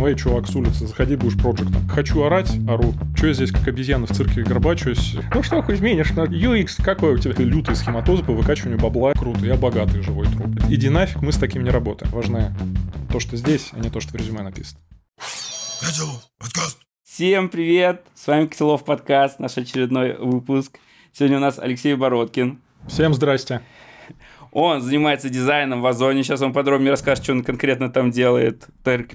там, эй, чувак с улицы, заходи, будешь проектом. Хочу орать, ору. Че я здесь, как обезьяна в цирке горбачусь? Ну что, Кузьминиш, на UX, какой у тебя лютый схематоз по выкачиванию бабла? Круто, я богатый живой труп. Иди нафиг, мы с таким не работаем. Важнее то, что здесь, а не то, что в резюме написано. Всем привет! С вами Котелов подкаст, наш очередной выпуск. Сегодня у нас Алексей Бородкин. Всем здрасте. Он занимается дизайном в Озоне. Сейчас он подробнее расскажет, что он конкретно там делает.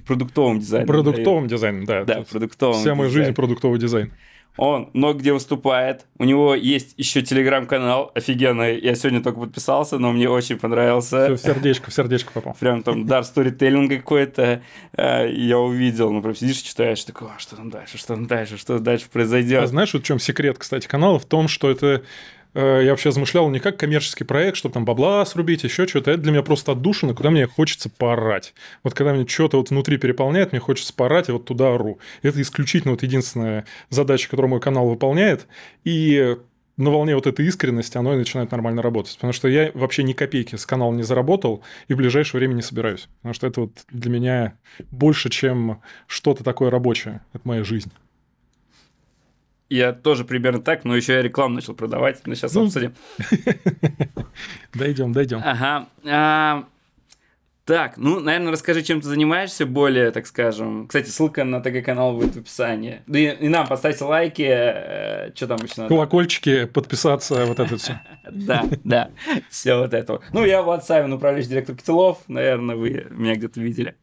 Продуктовым дизайном. Продуктовым дизайном, да. Да, продуктовым. Вся моя жизнь продуктовый дизайн. Он много где выступает. У него есть еще телеграм-канал офигенный. Я сегодня только подписался, но мне очень понравился. Все, в сердечко, в сердечко попал. Прям там дар сторителлинга какой-то. Э, я увидел. Ну, прям сидишь, читаешь, такой, а что там дальше, что там дальше, что дальше произойдет. А знаешь, вот в чем секрет, кстати, канала? В том, что это я вообще размышлял не как коммерческий проект, чтобы там бабла срубить, еще что-то. Это для меня просто отдушина, куда мне хочется поорать. Вот когда мне что-то вот внутри переполняет, мне хочется поорать, и вот туда ору. Это исключительно вот единственная задача, которую мой канал выполняет. И на волне вот этой искренности оно и начинает нормально работать. Потому что я вообще ни копейки с канала не заработал и в ближайшее время не собираюсь. Потому что это вот для меня больше, чем что-то такое рабочее. Это моя жизнь. Я тоже примерно так, но еще я рекламу начал продавать. Но сейчас ну, обсудим. Дойдем, дойдем. Ага. А, так, ну, наверное, расскажи, чем ты занимаешься более, так скажем. Кстати, ссылка на ТГ-канал будет в описании. Да и, и нам поставьте лайки. Э, что там еще надо? Колокольчики, подписаться, вот это все. Да, да, все вот это. Ну, я Влад Савин, управляющий директор Котелов. Наверное, вы меня где-то видели.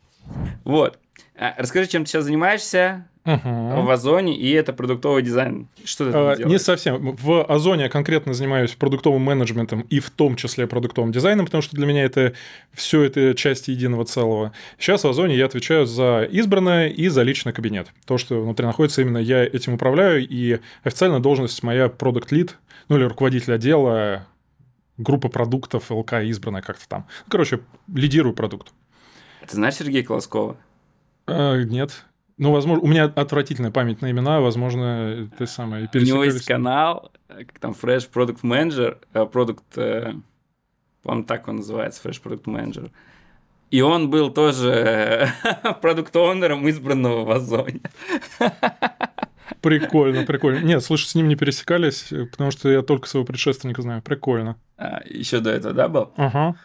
Вот. А, расскажи, чем ты сейчас занимаешься, угу. в Озоне, и это продуктовый дизайн. Что ты а, Не совсем. В Озоне я конкретно занимаюсь продуктовым менеджментом и в том числе продуктовым дизайном, потому что для меня это все это часть единого целого. Сейчас в Озоне я отвечаю за избранное и за личный кабинет. То, что внутри находится, именно я этим управляю, и официально должность моя продукт лид, ну или руководитель отдела, группа продуктов ЛК избранная как-то там. Короче, лидирую продукт. Ты знаешь Сергея Колоскова? А, нет. Ну, возможно, у меня отвратительная память на имена, возможно, ты самое У него есть канал, там Fresh Product Manager, продукт, э, по-моему, так он называется, Fresh Product Manager. И он был тоже продукт-оунером избранного в Озоне. Прикольно, прикольно. Нет, слушай, с ним не пересекались, потому что я только своего предшественника знаю. Прикольно. А, еще до этого, да, был? Ага.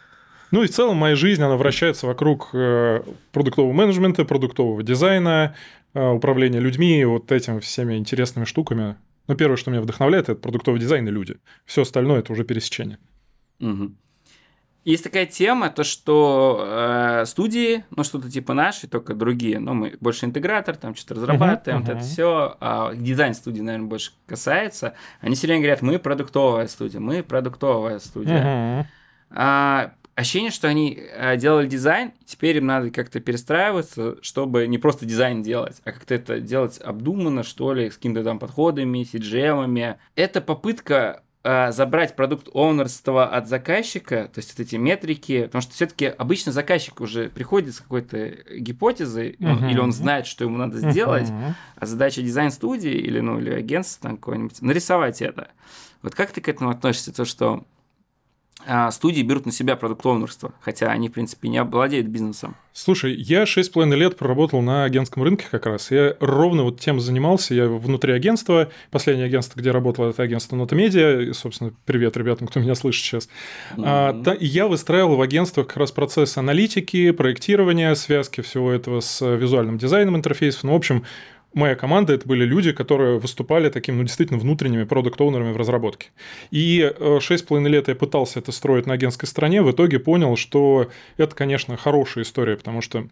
Ну и в целом моя жизнь, она вращается вокруг э, продуктового менеджмента, продуктового дизайна, э, управления людьми, вот этими всеми интересными штуками. Но первое, что меня вдохновляет, это продуктовый дизайн и люди. Все остальное это уже пересечение. Угу. Есть такая тема, то что э, студии, ну что-то типа наши, только другие, но мы больше интегратор, там что-то разрабатываем, uh-huh, uh-huh. вот это все, а дизайн студии, наверное, больше касается. Они все время говорят, мы продуктовая студия, мы продуктовая студия. Uh-huh. А, ощущение, что они э, делали дизайн, теперь им надо как-то перестраиваться, чтобы не просто дизайн делать, а как-то это делать обдуманно, что ли, с какими-то там подходами, cgm Это попытка э, забрать продукт оунерства от заказчика, то есть вот эти метрики, потому что все-таки обычно заказчик уже приходит с какой-то гипотезой, uh-huh. он, или он знает, что ему надо сделать, uh-huh. а задача дизайн-студии или, ну, или агентства там какое-нибудь нарисовать это. Вот как ты к этому относишься, то, что студии берут на себя продукт-оунерство, хотя они, в принципе, не обладают бизнесом. Слушай, я 6,5 лет проработал на агентском рынке как раз. Я ровно вот тем занимался. Я внутри агентства. Последнее агентство, где работал, это агентство Нота Медиа. собственно, привет ребятам, кто меня слышит сейчас. Mm-hmm. А, та, я выстраивал в агентствах как раз процесс аналитики, проектирования, связки всего этого с визуальным дизайном интерфейсов. Ну, в общем, моя команда это были люди, которые выступали таким, ну, действительно внутренними продукт-оунерами в разработке. И э, шесть с половиной лет я пытался это строить на агентской стороне, в итоге понял, что это, конечно, хорошая история, потому что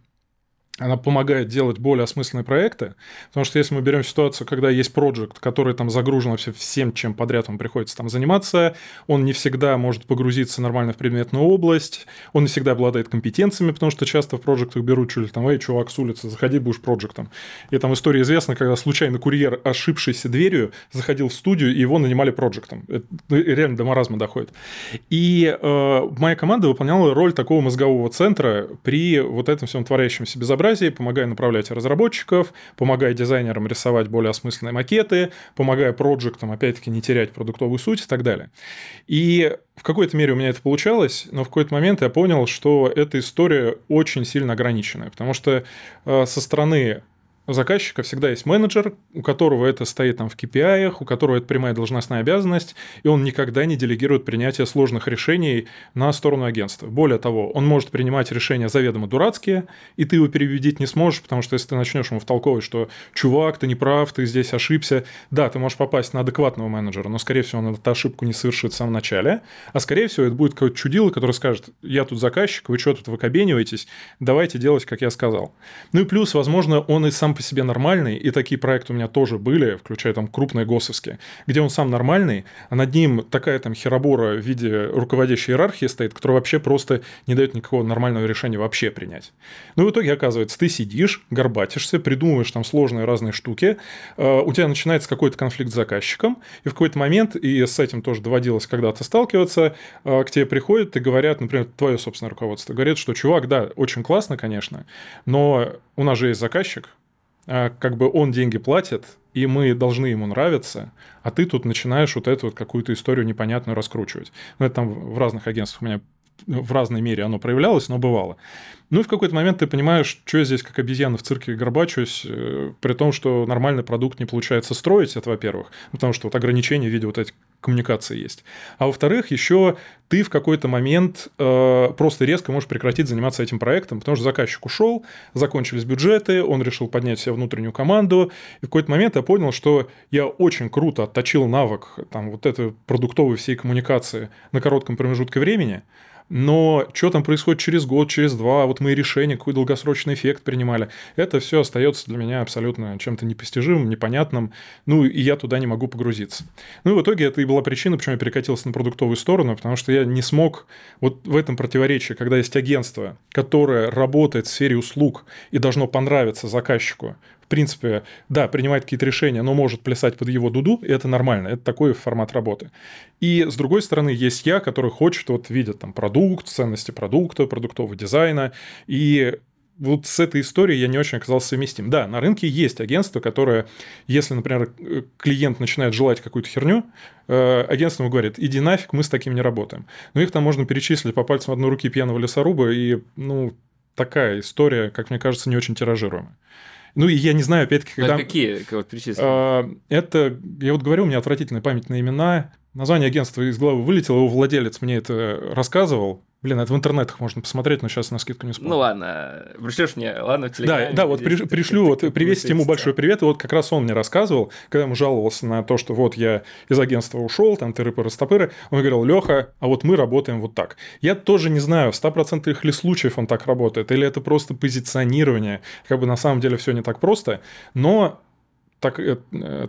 она помогает делать более осмысленные проекты, потому что если мы берем ситуацию, когда есть проект, который там загружен вообще всем, чем подряд вам приходится там заниматься, он не всегда может погрузиться нормально в предметную область, он не всегда обладает компетенциями, потому что часто в проектах берут чуть ли там, эй, чувак с улицы, заходи, будешь проектом. И там история известна, когда случайно курьер, ошибшийся дверью, заходил в студию, и его нанимали проектом. Это ну, реально до маразма доходит. И э, моя команда выполняла роль такого мозгового центра при вот этом всем творящемся безобразии, разнообразии, помогая направлять разработчиков, помогая дизайнерам рисовать более осмысленные макеты, помогая проектам, опять-таки, не терять продуктовую суть и так далее. И в какой-то мере у меня это получалось, но в какой-то момент я понял, что эта история очень сильно ограниченная, потому что э, со стороны заказчика всегда есть менеджер, у которого это стоит там в KPI, у которого это прямая должностная обязанность, и он никогда не делегирует принятие сложных решений на сторону агентства. Более того, он может принимать решения заведомо дурацкие, и ты его переубедить не сможешь, потому что если ты начнешь ему втолковывать, что чувак, ты не прав, ты здесь ошибся, да, ты можешь попасть на адекватного менеджера, но, скорее всего, он эту ошибку не совершит в самом начале, а, скорее всего, это будет какой-то чудило, который скажет, я тут заказчик, вы что тут выкобениваетесь, давайте делать, как я сказал. Ну и плюс, возможно, он и сам по себе нормальный, и такие проекты у меня тоже были, включая там крупные госовские, где он сам нормальный, а над ним такая там херобора в виде руководящей иерархии стоит, которая вообще просто не дает никакого нормального решения вообще принять. Ну и в итоге оказывается, ты сидишь, горбатишься, придумываешь там сложные разные штуки, э, у тебя начинается какой-то конфликт с заказчиком, и в какой-то момент, и с этим тоже доводилось когда-то сталкиваться, э, к тебе приходят и говорят, например, твое собственное руководство, говорит, что чувак, да, очень классно, конечно, но у нас же есть заказчик, как бы он деньги платит, и мы должны ему нравиться, а ты тут начинаешь вот эту вот какую-то историю непонятную раскручивать. Ну, это там в разных агентствах у меня в разной мере оно проявлялось, но бывало. Ну и в какой-то момент ты понимаешь, что я здесь как обезьяна в цирке горбачусь, э, при том, что нормальный продукт не получается строить, это во-первых, потому что вот ограничения в виде вот этих коммуникаций есть. А во-вторых, еще ты в какой-то момент э, просто резко можешь прекратить заниматься этим проектом, потому что заказчик ушел, закончились бюджеты, он решил поднять себе внутреннюю команду, и в какой-то момент я понял, что я очень круто отточил навык там вот этой продуктовой всей коммуникации на коротком промежутке времени, но что там происходит через год, через два, вот мои решения, какой долгосрочный эффект принимали, это все остается для меня абсолютно чем-то непостижимым, непонятным, ну и я туда не могу погрузиться. Ну и в итоге это и была причина, почему я перекатился на продуктовую сторону, потому что я не смог вот в этом противоречии, когда есть агентство, которое работает в сфере услуг и должно понравиться заказчику, в принципе, да, принимает какие-то решения, но может плясать под его дуду, и это нормально, это такой формат работы. И с другой стороны, есть я, который хочет, вот видит там продукт, ценности продукта, продуктового дизайна, и вот с этой историей я не очень оказался совместим. Да, на рынке есть агентство, которое, если, например, клиент начинает желать какую-то херню, э, агентство ему говорит, иди нафиг, мы с таким не работаем. Но их там можно перечислить по пальцам одной руки пьяного лесоруба, и, ну, такая история, как мне кажется, не очень тиражируемая. Ну, и я не знаю, опять-таки, когда... А какие вот перечислили? Это, я вот говорю, у меня отвратительная память на имена. Название агентства из головы вылетело, его владелец мне это рассказывал. Блин, это в интернетах можно посмотреть, но сейчас на скидку не вспомню. Ну ладно, пришлешь мне, ладно, в Телеграме. Да, да, вот при, пришлю, вот привесить ему большой привет. И вот как раз он мне рассказывал, когда ему жаловался на то, что вот я из агентства ушел, там тыры-пыры-стопыры, он говорил, Леха, а вот мы работаем вот так. Я тоже не знаю, в 100% ли случаев он так работает, или это просто позиционирование, как бы на самом деле все не так просто, но так, э,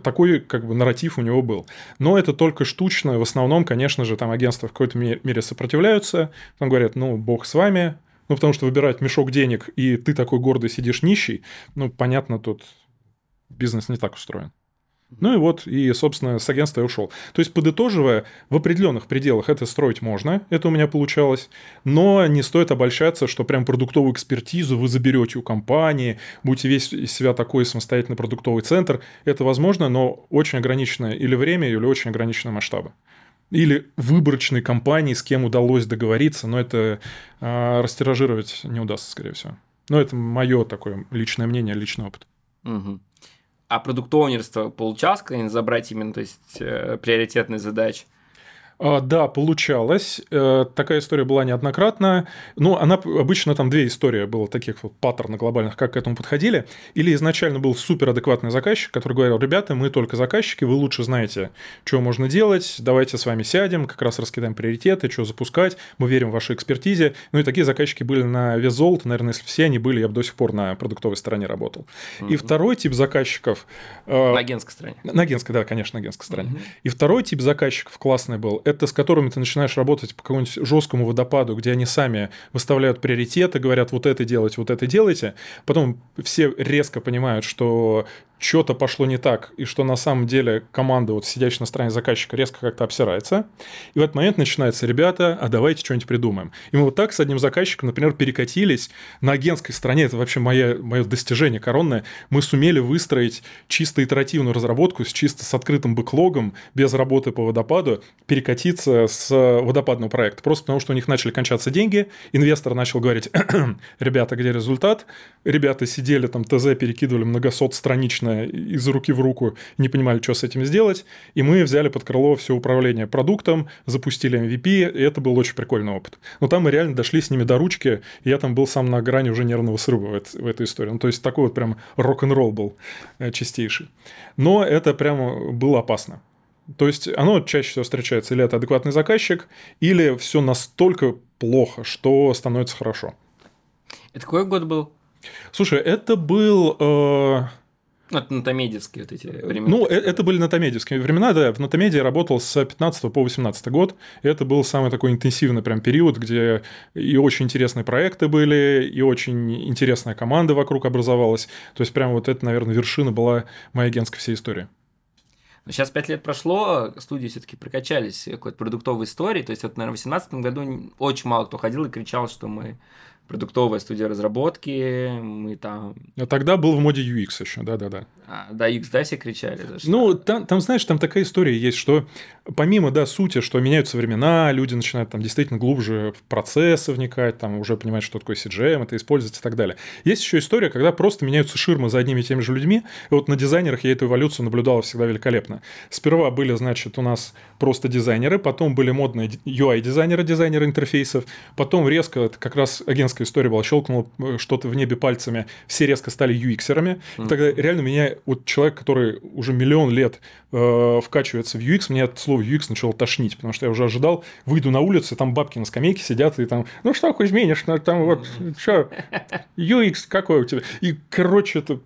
такой как бы нарратив у него был. Но это только штучно. В основном, конечно же, там агентства в какой-то мере сопротивляются. Там говорят, ну, бог с вами. Ну, потому что выбирать мешок денег, и ты такой гордый сидишь нищий, ну, понятно, тут бизнес не так устроен. Ну и вот, и, собственно, с агентства я ушел. То есть, подытоживая, в определенных пределах это строить можно, это у меня получалось, но не стоит обольщаться, что прям продуктовую экспертизу вы заберете у компании, будете весь из себя такой самостоятельный продуктовый центр. Это возможно, но очень ограниченное или время, или очень ограниченные масштабы. Или выборочной компании, с кем удалось договориться, но это э, растиражировать не удастся, скорее всего. Но это мое такое личное мнение, личный опыт. Угу. А продуктоунерство получалось когда-нибудь забрать именно, то есть, э, приоритетные задачи? А, да, получалось. Э, такая история была неоднократная. Ну, она обычно там две истории было таких вот паттерна глобальных, как к этому подходили. Или изначально был суперадекватный заказчик, который говорил, ребята, мы только заказчики, вы лучше знаете, что можно делать, давайте с вами сядем, как раз раскидаем приоритеты, что запускать, мы верим в вашей экспертизе. Ну и такие заказчики были на вес золота, наверное, если все они были, я бы до сих пор на продуктовой стороне работал. Mm-hmm. И второй тип заказчиков... Э, на агентской стороне. На агентской, да, конечно, на агентской стороне. Mm-hmm. И второй тип заказчиков классный был, это с которыми ты начинаешь работать по какому-нибудь жесткому водопаду, где они сами выставляют приоритеты, говорят, вот это делайте, вот это делайте. Потом все резко понимают, что что-то пошло не так, и что на самом деле команда, вот сидящая на стороне заказчика, резко как-то обсирается. И в этот момент начинается, ребята, а давайте что-нибудь придумаем. И мы вот так с одним заказчиком, например, перекатились на агентской стороне, это вообще мое, мое достижение коронное, мы сумели выстроить чисто итеративную разработку, с чисто с открытым бэклогом, без работы по водопаду, перекатиться с водопадного проекта. Просто потому, что у них начали кончаться деньги, инвестор начал говорить, ребята, где результат? Ребята сидели там, ТЗ перекидывали многосот странично из руки в руку, не понимали, что с этим сделать. И мы взяли под крыло все управление продуктом, запустили MVP, и это был очень прикольный опыт. Но там мы реально дошли с ними до ручки, и я там был сам на грани уже нервного срыва в, в этой истории. Ну, то есть такой вот прям рок-н-ролл был э, чистейший. Но это прямо было опасно. То есть оно чаще всего встречается или это адекватный заказчик, или все настолько плохо, что становится хорошо. Это какой год был? Слушай, это был... Э... Ну, это натомедевские вот эти времена. Ну, э, это были натомедевские времена, да. В натомедии я работал с 15 по 18 год. Это был самый такой интенсивный прям период, где и очень интересные проекты были, и очень интересная команда вокруг образовалась. То есть, прям вот это, наверное, вершина была моей агентской всей истории. Сейчас пять лет прошло, студии все-таки прокачались какой-то продуктовой историей. То есть, вот, наверное, в 2018 году очень мало кто ходил и кричал, что мы продуктовая студия разработки, мы там... А тогда был в моде UX еще, да-да-да. А, да, UX, да, все кричали? Да, что... Ну, там, там, знаешь, там такая история есть, что помимо, да, сути, что меняются времена, люди начинают там действительно глубже в процессы вникать, там уже понимать, что такое CGM, это использовать и так далее. Есть еще история, когда просто меняются ширмы за одними и теми же людьми, и вот на дизайнерах я эту эволюцию наблюдал всегда великолепно. Сперва были, значит, у нас просто дизайнеры, потом были модные UI-дизайнеры, дизайнеры интерфейсов, потом резко, как раз агентская история была, щелкнул э, что-то в небе пальцами, все резко стали UX-ерами. Mm-hmm. Тогда реально меня, вот человек, который уже миллион лет э, вкачивается в UX, мне от слова UX начало тошнить, потому что я уже ожидал, выйду на улицу, там бабки на скамейке сидят, и там, ну что изменишь, ну там вот, что, UX какой у тебя? И, короче, это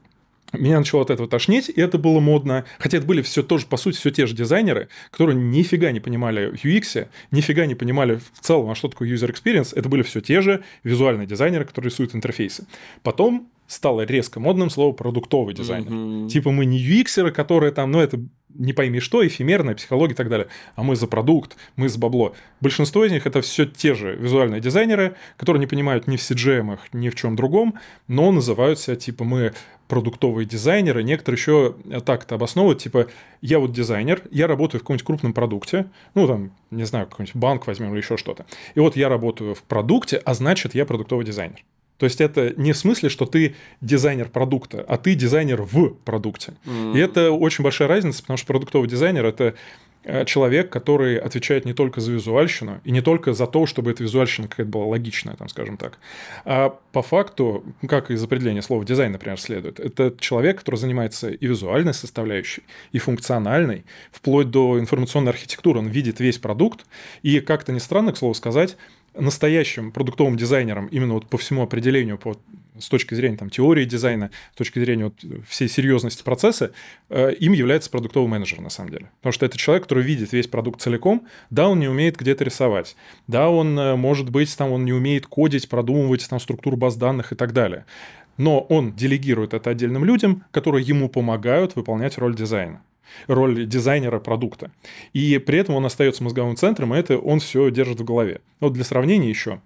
меня начало от этого тошнить, и это было модно. Хотя это были все тоже, по сути, все те же дизайнеры, которые нифига не понимали UX, нифига не понимали в целом, а что такое user experience. Это были все те же визуальные дизайнеры, которые рисуют интерфейсы. Потом стало резко модным слово продуктовый дизайнер. Mm-hmm. Типа мы не UX, которые там, ну это не пойми что, эфемерная психология и так далее. А мы за продукт, мы за бабло. Большинство из них это все те же визуальные дизайнеры, которые не понимают ни в CGM, ни в чем другом, но называются типа мы продуктовые дизайнеры, некоторые еще так это обосновывают, типа, я вот дизайнер, я работаю в каком-нибудь крупном продукте, ну, там, не знаю, какой-нибудь банк возьмем или еще что-то, и вот я работаю в продукте, а значит, я продуктовый дизайнер. То есть это не в смысле, что ты дизайнер продукта, а ты дизайнер в продукте. Mm. И это очень большая разница, потому что продуктовый дизайнер это Э, человек, который отвечает не только за визуальщину, и не только за то, чтобы эта визуальщина какая-то была логичная, там, скажем так. А по факту, как из определения слова дизайн, например, следует, это человек, который занимается и визуальной составляющей, и функциональной, вплоть до информационной архитектуры. Он видит весь продукт, и как-то не странно, к слову сказать, настоящим продуктовым дизайнером именно вот по всему определению, по с точки зрения там, теории дизайна, с точки зрения вот, всей серьезности процесса, э, им является продуктовый менеджер на самом деле. Потому что это человек, который видит весь продукт целиком, да, он не умеет где-то рисовать, да, он, э, может быть, там, он не умеет кодить, продумывать там, структуру баз данных и так далее. Но он делегирует это отдельным людям, которые ему помогают выполнять роль дизайна роль дизайнера продукта. И при этом он остается мозговым центром, и это он все держит в голове. Вот для сравнения еще,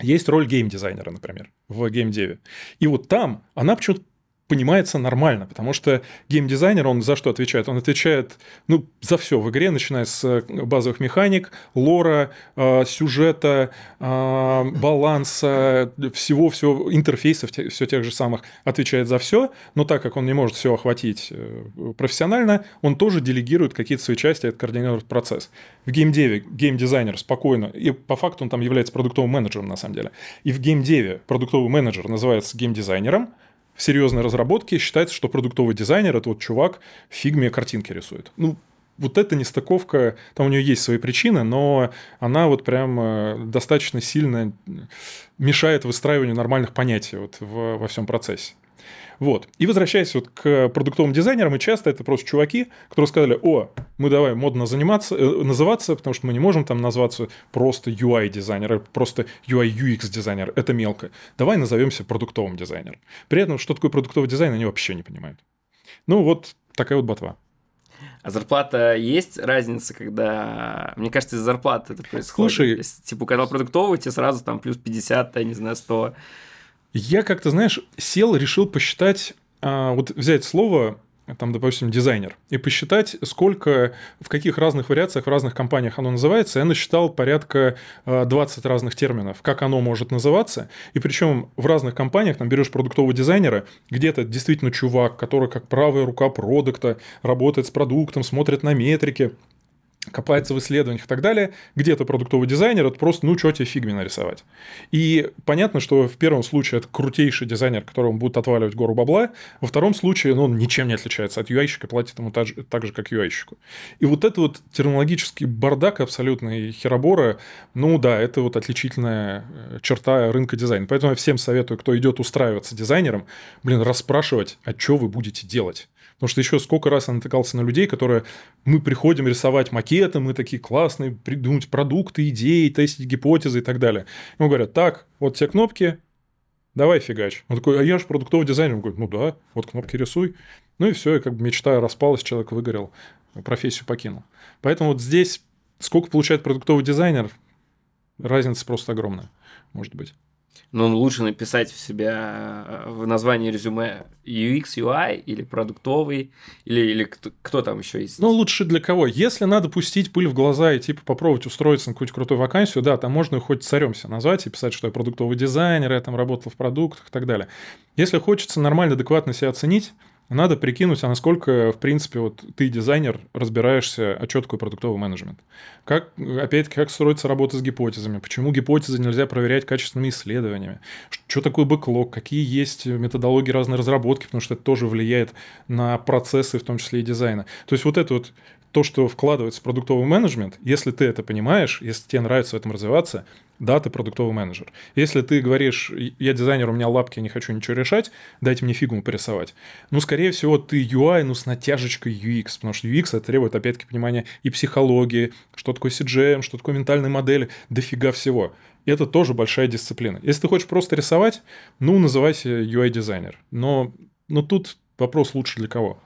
есть роль геймдизайнера, например, в геймдеве. И вот там она почему-то понимается нормально, потому что геймдизайнер, он за что отвечает? Он отвечает, ну, за все в игре, начиная с э, базовых механик, лора, э, сюжета, э, баланса, всего-всего, интерфейсов, все тех же самых, отвечает за все, но так как он не может все охватить э, профессионально, он тоже делегирует какие-то свои части, это координирует процесс. В геймдеве геймдизайнер спокойно, и по факту он там является продуктовым менеджером на самом деле, и в геймдеве продуктовый менеджер называется геймдизайнером, серьезной разработке считается, что продуктовый дизайнер – это вот чувак в фигме картинки рисует. Ну, вот эта нестыковка, там у нее есть свои причины, но она вот прям э, достаточно сильно мешает выстраиванию нормальных понятий вот в, во всем процессе. Вот. И возвращаясь вот к продуктовым дизайнерам, и часто это просто чуваки, которые сказали, о, мы давай модно заниматься, э, называться, потому что мы не можем там назваться просто UI-дизайнер, просто UI-UX-дизайнер, это мелко. Давай назовемся продуктовым дизайнером. При этом, что такое продуктовый дизайн, они вообще не понимают. Ну, вот такая вот ботва. А зарплата есть разница, когда... Мне кажется, из зарплаты это происходит. Слушай... Если, типа, когда продуктовый, тебе сразу там плюс 50, я не знаю, 100. Я как-то, знаешь, сел, решил посчитать, а, вот взять слово там, допустим, дизайнер, и посчитать, сколько, в каких разных вариациях, в разных компаниях оно называется. Я насчитал порядка 20 разных терминов, как оно может называться. И причем в разных компаниях, там, берешь продуктового дизайнера, где-то действительно чувак, который как правая рука продукта, работает с продуктом, смотрит на метрики, копается в исследованиях и так далее, где-то продуктовый дизайнер, это просто, ну, что тебе фигме нарисовать. И понятно, что в первом случае это крутейший дизайнер, которому будет отваливать гору бабла, во втором случае, ну, он ничем не отличается от UI-щика, платит ему так же, так же как UI-щику. И вот это вот терминологический бардак абсолютный херобора, ну, да, это вот отличительная э, черта рынка дизайна. Поэтому я всем советую, кто идет устраиваться дизайнером, блин, расспрашивать, а что вы будете делать. Потому что еще сколько раз я натыкался на людей, которые мы приходим рисовать макеты, мы такие классные, придумать продукты, идеи, тестить гипотезы и так далее. Ему говорят, так, вот те кнопки, давай фигач. Он такой, а я же продуктовый дизайнер. Он говорит, ну да, вот кнопки рисуй. Ну и все, и как бы мечта распалась, человек выгорел, профессию покинул. Поэтому вот здесь сколько получает продуктовый дизайнер, разница просто огромная, может быть. Но лучше написать в себя э, в названии резюме UX, UI или продуктовый, или, или кто, кто там еще есть? Ну, лучше для кого? Если надо пустить пыль в глаза и типа попробовать устроиться на какую-то крутую вакансию, да, там можно хоть царем себя назвать и писать, что я продуктовый дизайнер, я там работал в продуктах и так далее. Если хочется нормально, адекватно себя оценить, надо прикинуть, а насколько, в принципе, вот ты, дизайнер, разбираешься, а такое продуктовый менеджмент. Как, опять-таки, как строится работа с гипотезами, почему гипотезы нельзя проверять качественными исследованиями, что такое бэклог, какие есть методологии разной разработки, потому что это тоже влияет на процессы, в том числе и дизайна. То есть вот это вот то, что вкладывается в продуктовый менеджмент, если ты это понимаешь, если тебе нравится в этом развиваться, да, ты продуктовый менеджер. Если ты говоришь, я дизайнер, у меня лапки, я не хочу ничего решать, дайте мне фигу порисовать. Ну, скорее всего, ты UI, ну, с натяжечкой UX, потому что UX это требует, опять-таки, понимания и психологии, что такое CGM, что такое ментальные модели, дофига всего. Это тоже большая дисциплина. Если ты хочешь просто рисовать, ну, называйся UI-дизайнер. Но, но тут вопрос лучше для кого.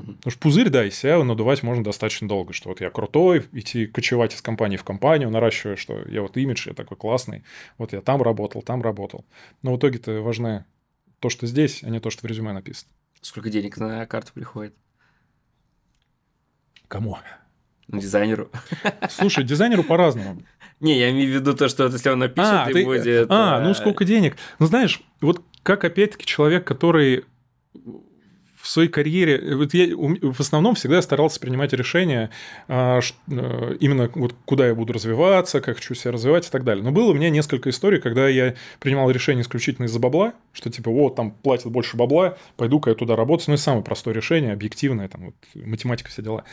Потому что пузырь, да, из себя надувать можно достаточно долго, что вот я крутой, идти кочевать из компании в компанию, наращивая, что я вот имидж, я такой классный, вот я там работал, там работал. Но в итоге-то важно то, что здесь, а не то, что в резюме написано. Сколько денег на карту приходит? Кому? Дизайнеру. Слушай, дизайнеру по-разному. Не, я имею в виду то, что если он напишет, а, и ты... будет... А, ну сколько денег? Ну, знаешь, вот как опять-таки человек, который в своей карьере, вот я в основном всегда старался принимать решения а, э, именно вот куда я буду развиваться, как хочу себя развивать и так далее. Но было у меня несколько историй, когда я принимал решение исключительно из-за бабла, что типа вот там платят больше бабла, пойду-ка я туда работать. Ну и самое простое решение, объективное, там вот математика, все дела.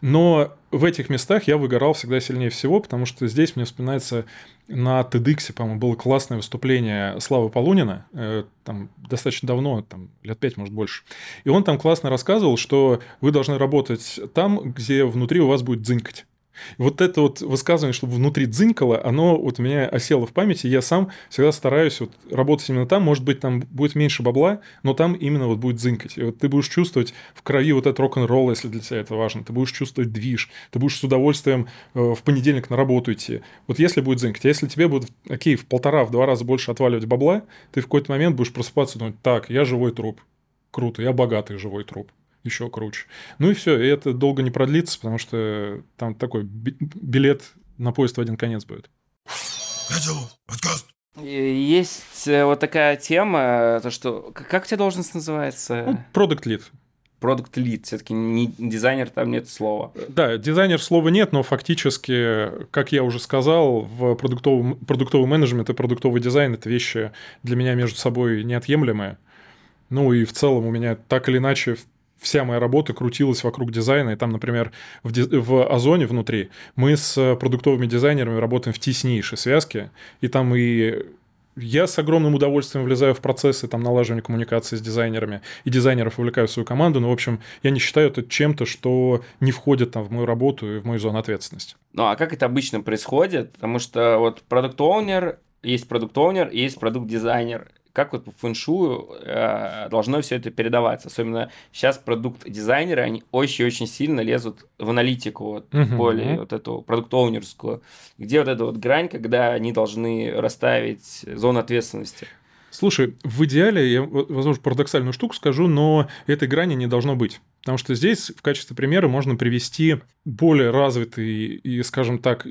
Но в этих местах я выгорал всегда сильнее всего, потому что здесь мне вспоминается на TEDx, по-моему, было классное выступление Славы Полунина, э, там достаточно давно, там лет пять, может, больше. И он там классно рассказывал, что вы должны работать там, где внутри у вас будет дзынькать. Вот это вот высказывание, чтобы внутри дзынькало, оно вот у меня осело в памяти. Я сам всегда стараюсь вот работать именно там. Может быть, там будет меньше бабла, но там именно вот будет дзынькать. И вот ты будешь чувствовать в крови вот этот рок-н-ролл, если для тебя это важно. Ты будешь чувствовать движ. Ты будешь с удовольствием э, в понедельник на работу идти. Вот если будет дзынькать. А если тебе будет, окей, в полтора, в два раза больше отваливать бабла, ты в какой-то момент будешь просыпаться и думать, так, я живой труп. Круто, я богатый живой труп еще круче. Ну и все, и это долго не продлится, потому что там такой билет на поезд в один конец будет. Есть э, вот такая тема, то что... Как у тебя должность называется? Ну, продукт лид. Продукт лид, все-таки не дизайнер, там нет слова. Да, дизайнер слова нет, но фактически, как я уже сказал, в продуктовый, продуктовый менеджмент и продуктовый дизайн это вещи для меня между собой неотъемлемые. Ну и в целом у меня так или иначе вся моя работа крутилась вокруг дизайна. И там, например, в, в Озоне внутри мы с продуктовыми дизайнерами работаем в теснейшей связке. И там и я с огромным удовольствием влезаю в процессы там, налаживания коммуникации с дизайнерами, и дизайнеров увлекаю в свою команду, но, в общем, я не считаю это чем-то, что не входит там, в мою работу и в мою зону ответственности. Ну, а как это обычно происходит? Потому что вот продукт оунер есть продукт оунер есть продукт дизайнер как вот по фэншую э, должно все это передаваться. Особенно сейчас продукт-дизайнеры, они очень-очень сильно лезут в аналитику, вот, угу. более вот эту продукт-оунерскую, где вот эта вот грань, когда они должны расставить зону ответственности. Слушай, в идеале, я, возможно, парадоксальную штуку скажу, но этой грани не должно быть. Потому что здесь в качестве примера можно привести более развитый и, скажем так,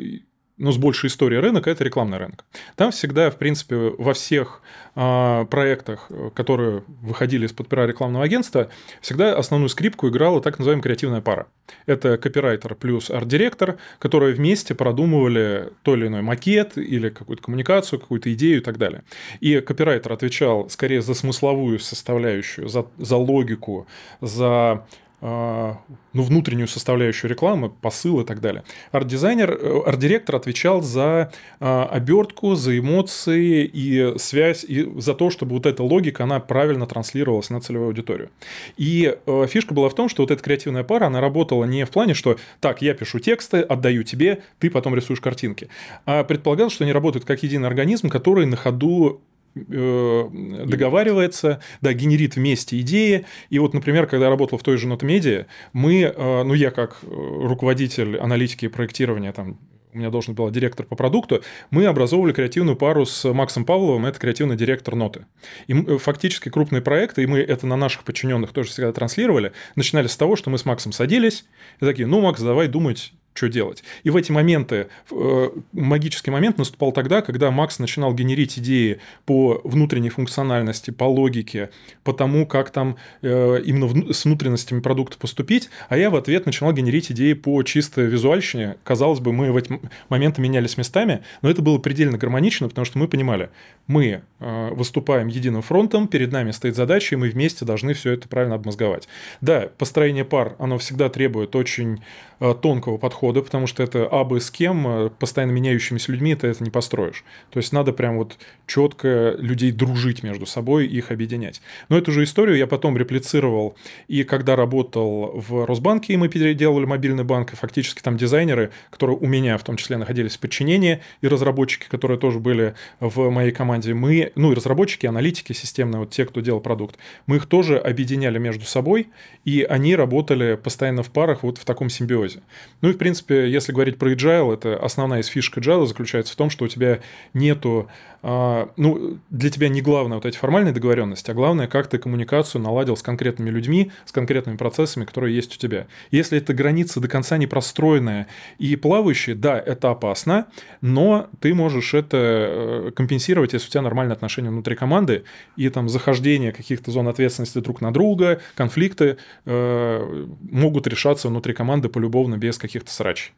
ну, с большей историей рынок, это рекламный рынок. Там всегда, в принципе, во всех э, проектах, которые выходили из-под пера рекламного агентства, всегда основную скрипку играла так называемая креативная пара. Это копирайтер плюс арт-директор, которые вместе продумывали то или иной макет или какую-то коммуникацию, какую-то идею и так далее. И копирайтер отвечал скорее за смысловую составляющую, за, за логику, за ну, внутреннюю составляющую рекламы, посыл и так далее. Арт-дизайнер, э, арт-директор отвечал за а, обертку, за эмоции и связь, и за то, чтобы вот эта логика, она правильно транслировалась на целевую аудиторию. И э, фишка была в том, что вот эта креативная пара, она работала не в плане, что так, я пишу тексты, отдаю тебе, ты потом рисуешь картинки, а предполагалось, что они работают как единый организм, который на ходу Э, договаривается, да, генерит вместе идеи. И вот, например, когда я работал в той же Нотмедиа, мы, э, ну, я как э, руководитель аналитики и проектирования там у меня должен был директор по продукту, мы образовывали креативную пару с Максом Павловым, это креативный директор ноты. И фактически крупные проекты, и мы это на наших подчиненных тоже всегда транслировали, начинали с того, что мы с Максом садились и такие, ну, Макс, давай думать что делать. И в эти моменты, э, магический момент наступал тогда, когда Макс начинал генерить идеи по внутренней функциональности, по логике, по тому, как там э, именно в, с внутренностями продукта поступить, а я в ответ начинал генерить идеи по чисто визуальщине. Казалось бы, мы в эти моменты менялись местами, но это было предельно гармонично, потому что мы понимали, мы э, выступаем единым фронтом, перед нами стоит задача, и мы вместе должны все это правильно обмозговать. Да, построение пар, оно всегда требует очень э, тонкого подхода подхода, потому что это абы с кем, э, постоянно меняющимися людьми ты это не построишь. То есть надо прям вот четко людей дружить между собой, их объединять. Но эту же историю я потом реплицировал и когда работал в Росбанке, и мы переделывали мобильный банк, и фактически там дизайнеры, которые у меня в том числе находились в подчинении, и разработчики, которые тоже были в моей команде, мы, ну и разработчики, аналитики системные, вот те, кто делал продукт, мы их тоже объединяли между собой, и они работали постоянно в парах вот в таком симбиозе. Ну и в принципе принципе, если говорить про agile, это основная из фишек agile заключается в том, что у тебя нету, а, ну, для тебя не главное вот эти формальные договоренности, а главное, как ты коммуникацию наладил с конкретными людьми, с конкретными процессами, которые есть у тебя. Если эта граница до конца не простроенная и плавающая, да, это опасно, но ты можешь это э, компенсировать, если у тебя нормальные отношения внутри команды и там захождение каких-то зон ответственности друг на друга, конфликты э, могут решаться внутри команды полюбовно без каких-то срач.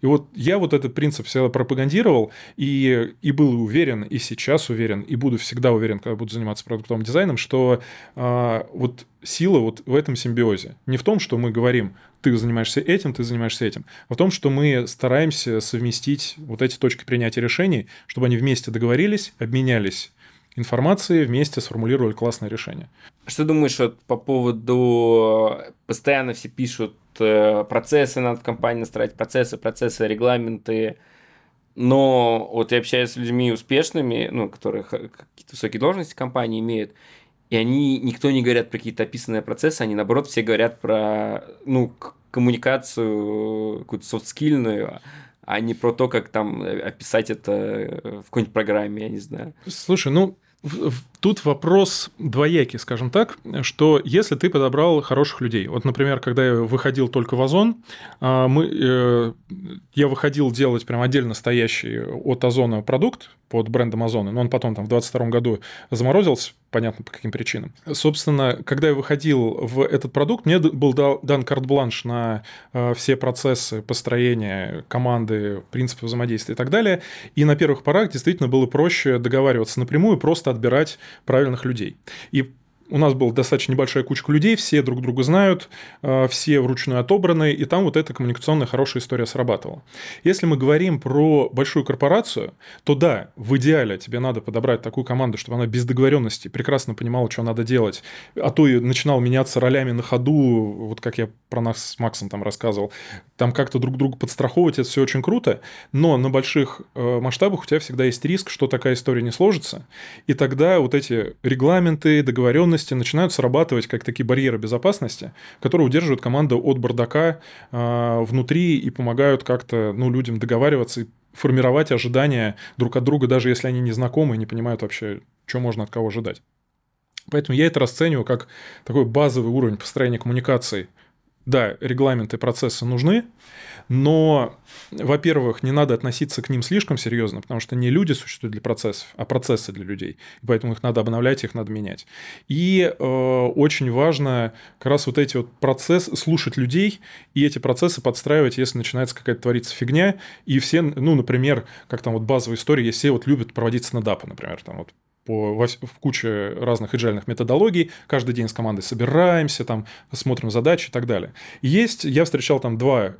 И вот я вот этот принцип всегда пропагандировал и, и был уверен, и сейчас уверен, и буду всегда уверен, когда буду заниматься продуктовым дизайном, что а, вот сила вот в этом симбиозе. Не в том, что мы говорим, ты занимаешься этим, ты занимаешься этим, а в том, что мы стараемся совместить вот эти точки принятия решений, чтобы они вместе договорились, обменялись информацией, вместе сформулировали классное решение. Что думаешь вот по поводу... Постоянно все пишут Э, процессы надо в компании настраивать, процессы, процессы, регламенты. Но вот я общаюсь с людьми успешными, ну, которые какие-то высокие должности в компании имеют, и они, никто не говорят про какие-то описанные процессы, они, наоборот, все говорят про, ну, коммуникацию какую-то софтскильную, а не про то, как там описать это в какой-нибудь программе, я не знаю. Слушай, ну, Тут вопрос двоякий, скажем так, что если ты подобрал хороших людей, вот, например, когда я выходил только в Озон, а, мы, э, я выходил делать прям отдельно стоящий от Озона продукт под брендом Озона, но он потом там в 22 году заморозился, понятно по каким причинам. Собственно, когда я выходил в этот продукт, мне был дан карт-бланш на э, все процессы построения команды, принципы взаимодействия и так далее. И на первых порах действительно было проще договариваться напрямую, просто отбирать правильных людей. И у нас была достаточно небольшая кучка людей, все друг друга знают, э, все вручную отобраны, и там вот эта коммуникационная хорошая история срабатывала. Если мы говорим про большую корпорацию, то да, в идеале тебе надо подобрать такую команду, чтобы она без договоренности прекрасно понимала, что надо делать, а то и начинал меняться ролями на ходу, вот как я про нас с Максом там рассказывал, там как-то друг друга подстраховывать, это все очень круто, но на больших э, масштабах у тебя всегда есть риск, что такая история не сложится, и тогда вот эти регламенты, договоренности начинают срабатывать как такие барьеры безопасности, которые удерживают команду от бардака э, внутри и помогают как-то ну, людям договариваться и формировать ожидания друг от друга, даже если они не знакомы и не понимают вообще, что можно от кого ожидать. Поэтому я это расцениваю как такой базовый уровень построения коммуникации. Да, регламенты, процессы нужны, но, во-первых, не надо относиться к ним слишком серьезно, потому что не люди существуют для процессов, а процессы для людей. И поэтому их надо обновлять, их надо менять. И э, очень важно как раз вот эти вот процессы, слушать людей и эти процессы подстраивать, если начинается какая-то твориться фигня. И все, ну, например, как там вот базовая история, все вот любят проводить снэдапы, например, там вот по, в куче разных agile методологий. Каждый день с командой собираемся, там, смотрим задачи и так далее. Есть, я встречал там два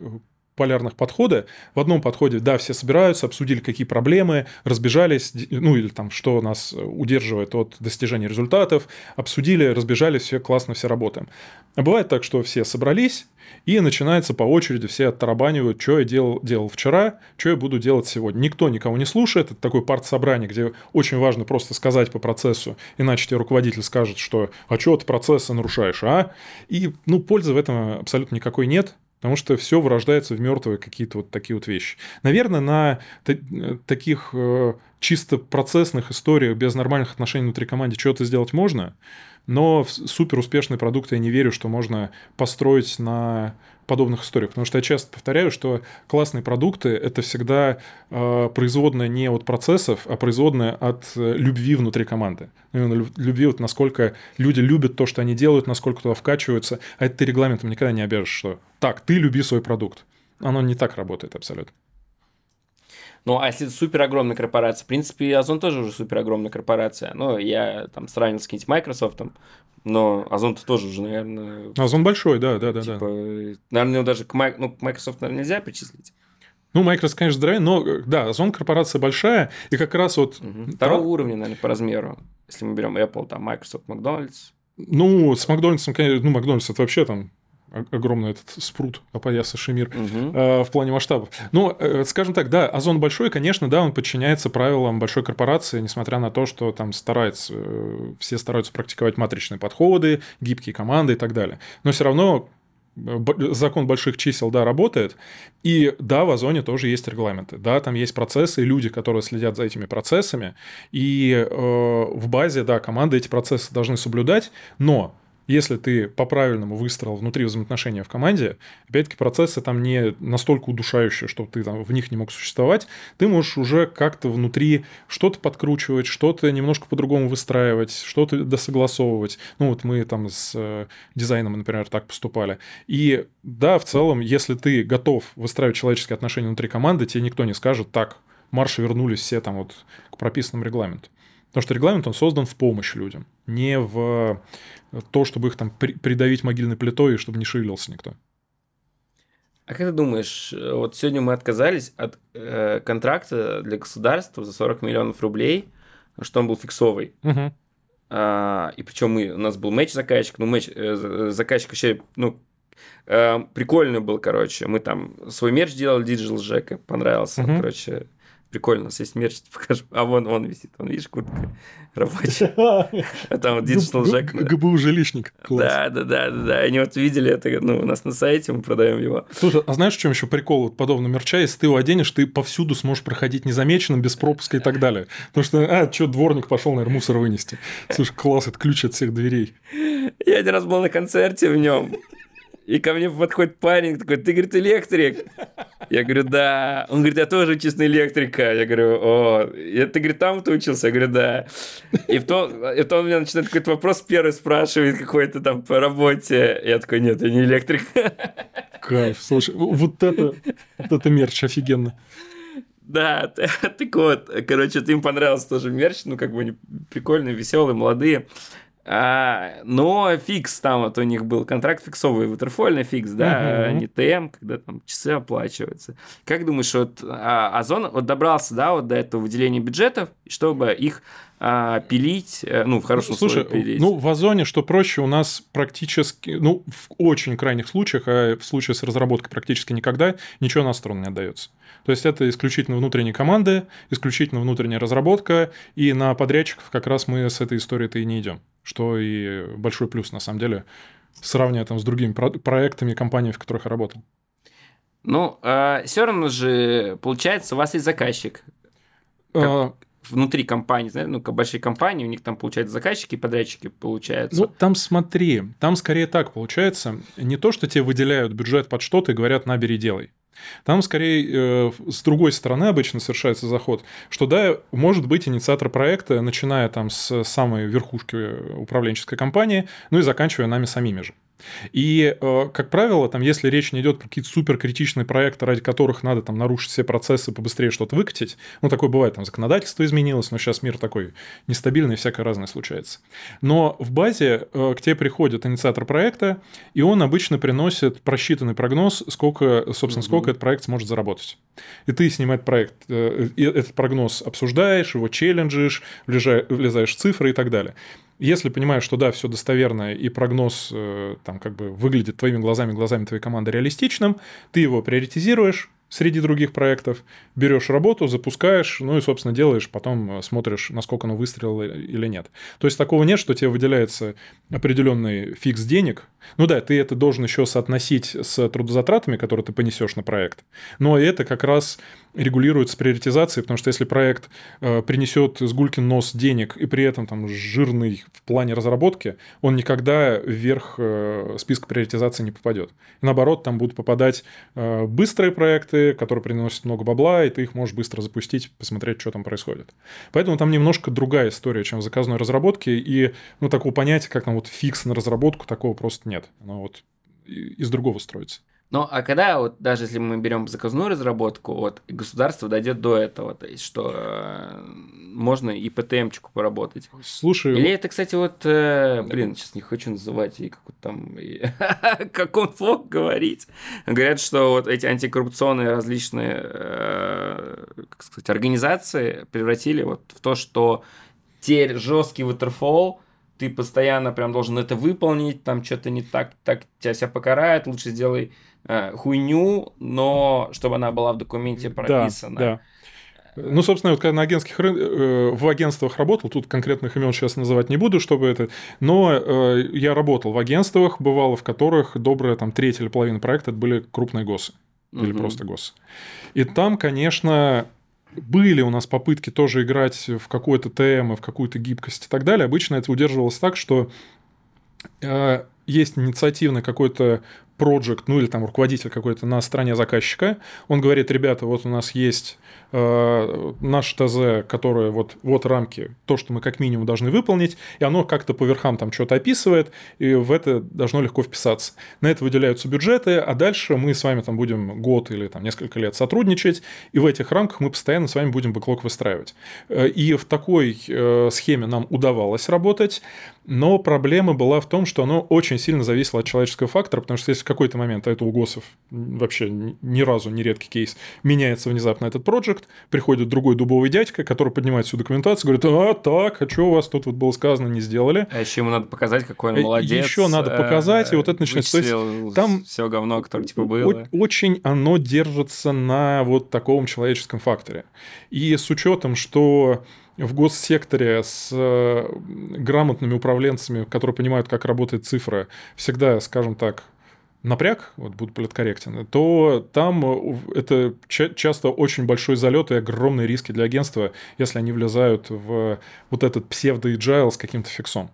полярных подхода. В одном подходе, да, все собираются, обсудили, какие проблемы, разбежались, ну или там, что нас удерживает от достижения результатов, обсудили, разбежались, все классно, все работаем. А бывает так, что все собрались, и начинается по очереди, все оттарабанивают, что я делал, делал вчера, что я буду делать сегодня. Никто никого не слушает. Это такой парт-собрание, где очень важно просто сказать по процессу, иначе тебе руководитель скажет, что «а что ты процессы нарушаешь, а?» И, ну, пользы в этом абсолютно никакой нет. Потому что все вырождается в мертвые какие-то вот такие вот вещи. Наверное, на таких э, чисто процессных историях без нормальных отношений внутри команды что-то сделать можно, но в супер успешный продукт я не верю, что можно построить на подобных историях. Потому что я часто повторяю, что классные продукты – это всегда э, производная не от процессов, а производная от э, любви внутри команды. Именно любви, вот насколько люди любят то, что они делают, насколько туда вкачиваются. А это ты регламентом никогда не обяжешь, что так, ты люби свой продукт. Оно не так работает абсолютно. Ну, а если это супер огромная корпорация, в принципе, Озон тоже уже супер огромная корпорация. Ну, я там сравнил с каким-нибудь Microsoft, но Озон-то тоже уже, наверное... Озон большой, да, да, да. Типа, да. Наверное, его даже к ну, Microsoft, наверное, нельзя причислить. Ну, Microsoft, конечно, здоровее, но да, Озон корпорация большая, и как раз вот... Угу. Второго про... уровня, наверное, по размеру. Если мы берем Apple, там, Microsoft, Макдональдс. Ну, с Макдональдсом, конечно, ну, Макдональдс это вообще там огромный этот спрут опояса Шемир угу. э, в плане масштабов. Ну, э, скажем так, да, Озон большой, конечно, да, он подчиняется правилам большой корпорации, несмотря на то, что там старается, э, все стараются практиковать матричные подходы, гибкие команды и так далее. Но все равно э, закон больших чисел, да, работает. И да, в Озоне тоже есть регламенты. Да, там есть процессы и люди, которые следят за этими процессами. И э, в базе, да, команды эти процессы должны соблюдать, но если ты по-правильному выстроил внутри взаимоотношения в команде, опять-таки процессы там не настолько удушающие, что ты там в них не мог существовать, ты можешь уже как-то внутри что-то подкручивать, что-то немножко по-другому выстраивать, что-то досогласовывать. Ну вот мы там с э, дизайном, например, так поступали. И да, в целом, если ты готов выстраивать человеческие отношения внутри команды, тебе никто не скажет, так, марши вернулись все там вот к прописанному регламенту. Потому что регламент, он создан в помощь людям, не в то, чтобы их там придавить могильной плитой, и чтобы не шевелился никто. А как ты думаешь, вот сегодня мы отказались от э, контракта для государства за 40 миллионов рублей, что он был фиксовый. Угу. А, и причем мы, у нас был матч заказчик, ну, матч, э, заказчик вообще, ну, э, прикольный был, короче. Мы там свой мерч делали, Digital Jack, понравился, угу. короче прикольно, у нас есть мерч, покажу. А вон он висит, он, видишь, куртка рабочая. А там Digital Jack. ГБУ жилищник. Да, да, да, да, да. Они вот видели это, ну, у нас на сайте, мы продаем его. Слушай, а знаешь, в чем еще прикол вот подобного мерча? Если ты его оденешь, ты повсюду сможешь проходить незамеченным, без пропуска и так далее. Потому что, а, что, дворник пошел, наверное, мусор вынести. Слушай, класс, это ключ от всех дверей. Я один раз был на концерте в нем. И ко мне подходит парень такой, ты, говорит, электрик? Я говорю, да. Он говорит, я тоже на электрика. Я говорю, о, ты, говорит, там ты учился? Я говорю, да. И в том, и в том он меня начинает какой-то вопрос первый спрашивает какой-то там по работе. Я такой, нет, я не электрик. Кайф, слушай, вот это, вот это мерч офигенно. Да, так вот, короче, ты им понравился тоже мерч, ну, как бы они прикольные, веселые, молодые. А, но fix там вот у них был контракт fix овый, waterfall ный fix, да, угу. не T&M, когда там часы оплачиваются. Как думаешь, вот а, Озон вот добрался, да, вот до этого выделения бюджетов, чтобы их а, пилить, э, ну, в хорошем Слушай, случае пилить. ну, в Озоне, что проще, у нас практически, ну, в очень крайних случаях, а в случае с разработкой практически никогда, ничего на сторону не отдается. То есть это исключительно внутренние команды, исключительно внутренняя разработка, и на подрядчиков как раз мы с этой историей-то и не идем, что и большой плюс, на самом деле, сравнивая там с другими про- проектами компаний, в которых я работал. Ну, э, все равно же, получается, у вас есть заказчик. Как... А внутри компании, знаете, ну, большие компании, у них там, получается, заказчики и подрядчики получаются. Ну, там смотри, там скорее так получается. Не то, что тебе выделяют бюджет под что-то и говорят, набери, делай. Там скорее э, с другой стороны обычно совершается заход, что да, может быть инициатор проекта, начиная там с самой верхушки управленческой компании, ну и заканчивая нами самими же. И, э, как правило, там, если речь не идет про какие-то суперкритичные проекты, ради которых надо там нарушить все процессы, побыстрее что-то выкатить, ну, такое бывает, там законодательство изменилось, но сейчас мир такой нестабильный, всякое разное случается. Но в базе э, к тебе приходит инициатор проекта, и он обычно приносит просчитанный прогноз, сколько, собственно, сколько этот проект сможет заработать. И ты с ним этот проект, э, этот прогноз обсуждаешь, его челленджишь, влезаешь в цифры и так далее. Если понимаешь, что да, все достоверно и прогноз э, там как бы выглядит твоими глазами, глазами твоей команды реалистичным, ты его приоритизируешь, среди других проектов, берешь работу, запускаешь, ну и, собственно, делаешь, потом э, смотришь, насколько оно выстрелило или нет. То есть такого нет, что тебе выделяется определенный фикс денег. Ну да, ты это должен еще соотносить с трудозатратами, которые ты понесешь на проект. Но это как раз регулируется приоритизацией, потому что если проект э, принесет с гулькин нос денег и при этом там жирный в плане разработки, он никогда вверх э, списка приоритизации не попадет. И наоборот, там будут попадать э, быстрые проекты, которые приносят много бабла, и ты их можешь быстро запустить, посмотреть, что там происходит. Поэтому там немножко другая история, чем в заказной разработке, и ну, такого понятия, как там вот фикс на разработку, такого просто нет. Оно вот из другого строится. Ну, а когда вот даже если мы берем заказную разработку, вот государство дойдет до этого, то есть что э, можно и ПТМчику поработать. Слушай, или это, кстати, вот, э, блин, сейчас не хочу называть и как вот там, как он мог говорить. Говорят, что вот эти антикоррупционные различные, э, как сказать, организации превратили вот в то, что теперь жесткий waterfall ты постоянно прям должен это выполнить, там что-то не так, так тебя себя покарает, лучше сделай э, хуйню, но чтобы она была в документе прописана. Да, да. Ну, собственно, вот когда на агентских рын... Э, в агентствах работал, тут конкретных имен сейчас называть не буду, чтобы это, но э, я работал в агентствах, бывало, в которых добрая там треть или половина проекта были крупные ГОСы или угу. просто ГОСы. И там, конечно, были у нас попытки тоже играть в какой-то ТМ, в какую-то гибкость и так далее. Обычно это удерживалось так, что э, есть инициативный какой-то проект, ну или там руководитель какой-то на стороне заказчика, он говорит, ребята, вот у нас есть э, наш ТЗ, которое вот, вот рамки, то, что мы как минимум должны выполнить, и оно как-то по верхам там что-то описывает, и в это должно легко вписаться. На это выделяются бюджеты, а дальше мы с вами там будем год или там несколько лет сотрудничать, и в этих рамках мы постоянно с вами будем бэклог выстраивать. Э, и в такой э, схеме нам удавалось работать, но проблема была в том, что оно очень сильно зависело от человеческого фактора, потому что если в какой-то момент, а это у ГОСов вообще ни разу не редкий кейс, меняется внезапно этот проект, приходит другой дубовый дядька, который поднимает всю документацию, говорит, а так, а что у вас тут вот было сказано, не сделали. А еще ему надо показать, какой он молодец. Еще надо показать, и вот это начинается. То там все говно, которое типа было. Очень оно держится на вот таком человеческом факторе. И с учетом, что в госсекторе с э, грамотными управленцами, которые понимают, как работает цифра, всегда, скажем так, напряг, вот буду политкорректен, то там э, это часто очень большой залет и огромные риски для агентства, если они влезают в вот этот псевдо-agile с каким-то фиксом.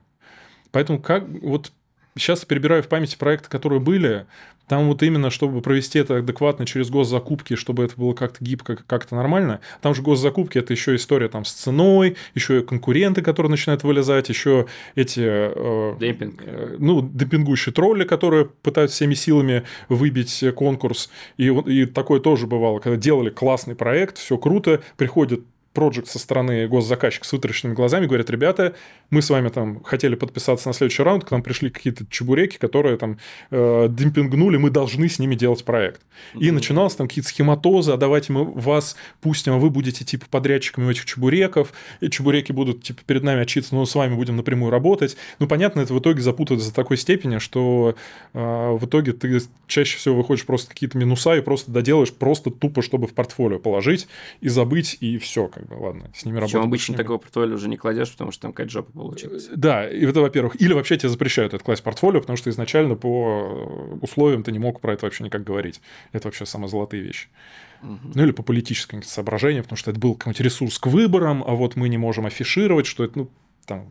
Поэтому как вот сейчас перебираю в памяти проекты, которые были, там вот именно, чтобы провести это адекватно через госзакупки, чтобы это было как-то гибко, как-то нормально. Там же госзакупки это еще история там с ценой, еще и конкуренты, которые начинают вылезать, еще эти э, Демпинг. э, ну, демпингующие тролли, которые пытаются всеми силами выбить конкурс. И, и такое тоже бывало, когда делали классный проект, все круто, приходит проект со стороны госзаказчика с вытаращенными глазами, говорят, ребята, мы с вами там хотели подписаться на следующий раунд, к нам пришли какие-то чебуреки, которые там э, демпингнули, мы должны с ними делать проект. И mm-hmm. начиналось там какие-то схематозы, а давайте мы вас пустим, а вы будете типа подрядчиками этих чебуреков, и чебуреки будут типа перед нами отчитываться, но с вами будем напрямую работать. Ну, понятно, это в итоге запутается до такой степени, что э, в итоге ты чаще всего выходишь просто какие-то минуса и просто доделаешь просто тупо, чтобы в портфолио положить и забыть, и все, как бы, ладно, с ними работать. обычно такого портфолио уже не кладешь, потому что там какая-то жопа получилась. Э, да, и это, во-первых. Или вообще тебе запрещают это класть портфолио, потому что изначально по условиям ты не мог про это вообще никак говорить. Это вообще самые золотые вещи. Ну или по политическим соображениям, потому что это был какой-нибудь ресурс к выборам, а вот мы не можем афишировать, что это, ну, там,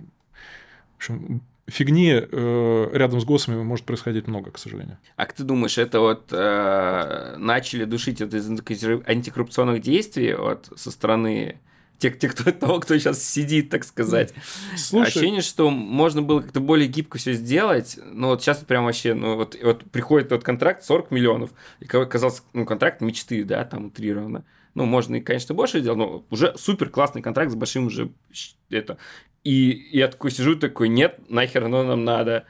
в общем, фигни э, рядом с ГОСами может происходить много, к сожалению. А как ты думаешь, это вот э, начали душить это из антикоррупционных действий вот, со стороны тех, тех кто, того, кто сейчас сидит, так сказать. Слушай... Ощущение, что можно было как-то более гибко все сделать, но вот сейчас прям вообще, ну вот, вот приходит тот контракт 40 миллионов, и казался, ну, контракт мечты, да, там утрированно. Ну, можно и, конечно, больше сделать, но уже супер классный контракт с большим уже это. И я такой сижу, такой, нет, нахер оно нам надо.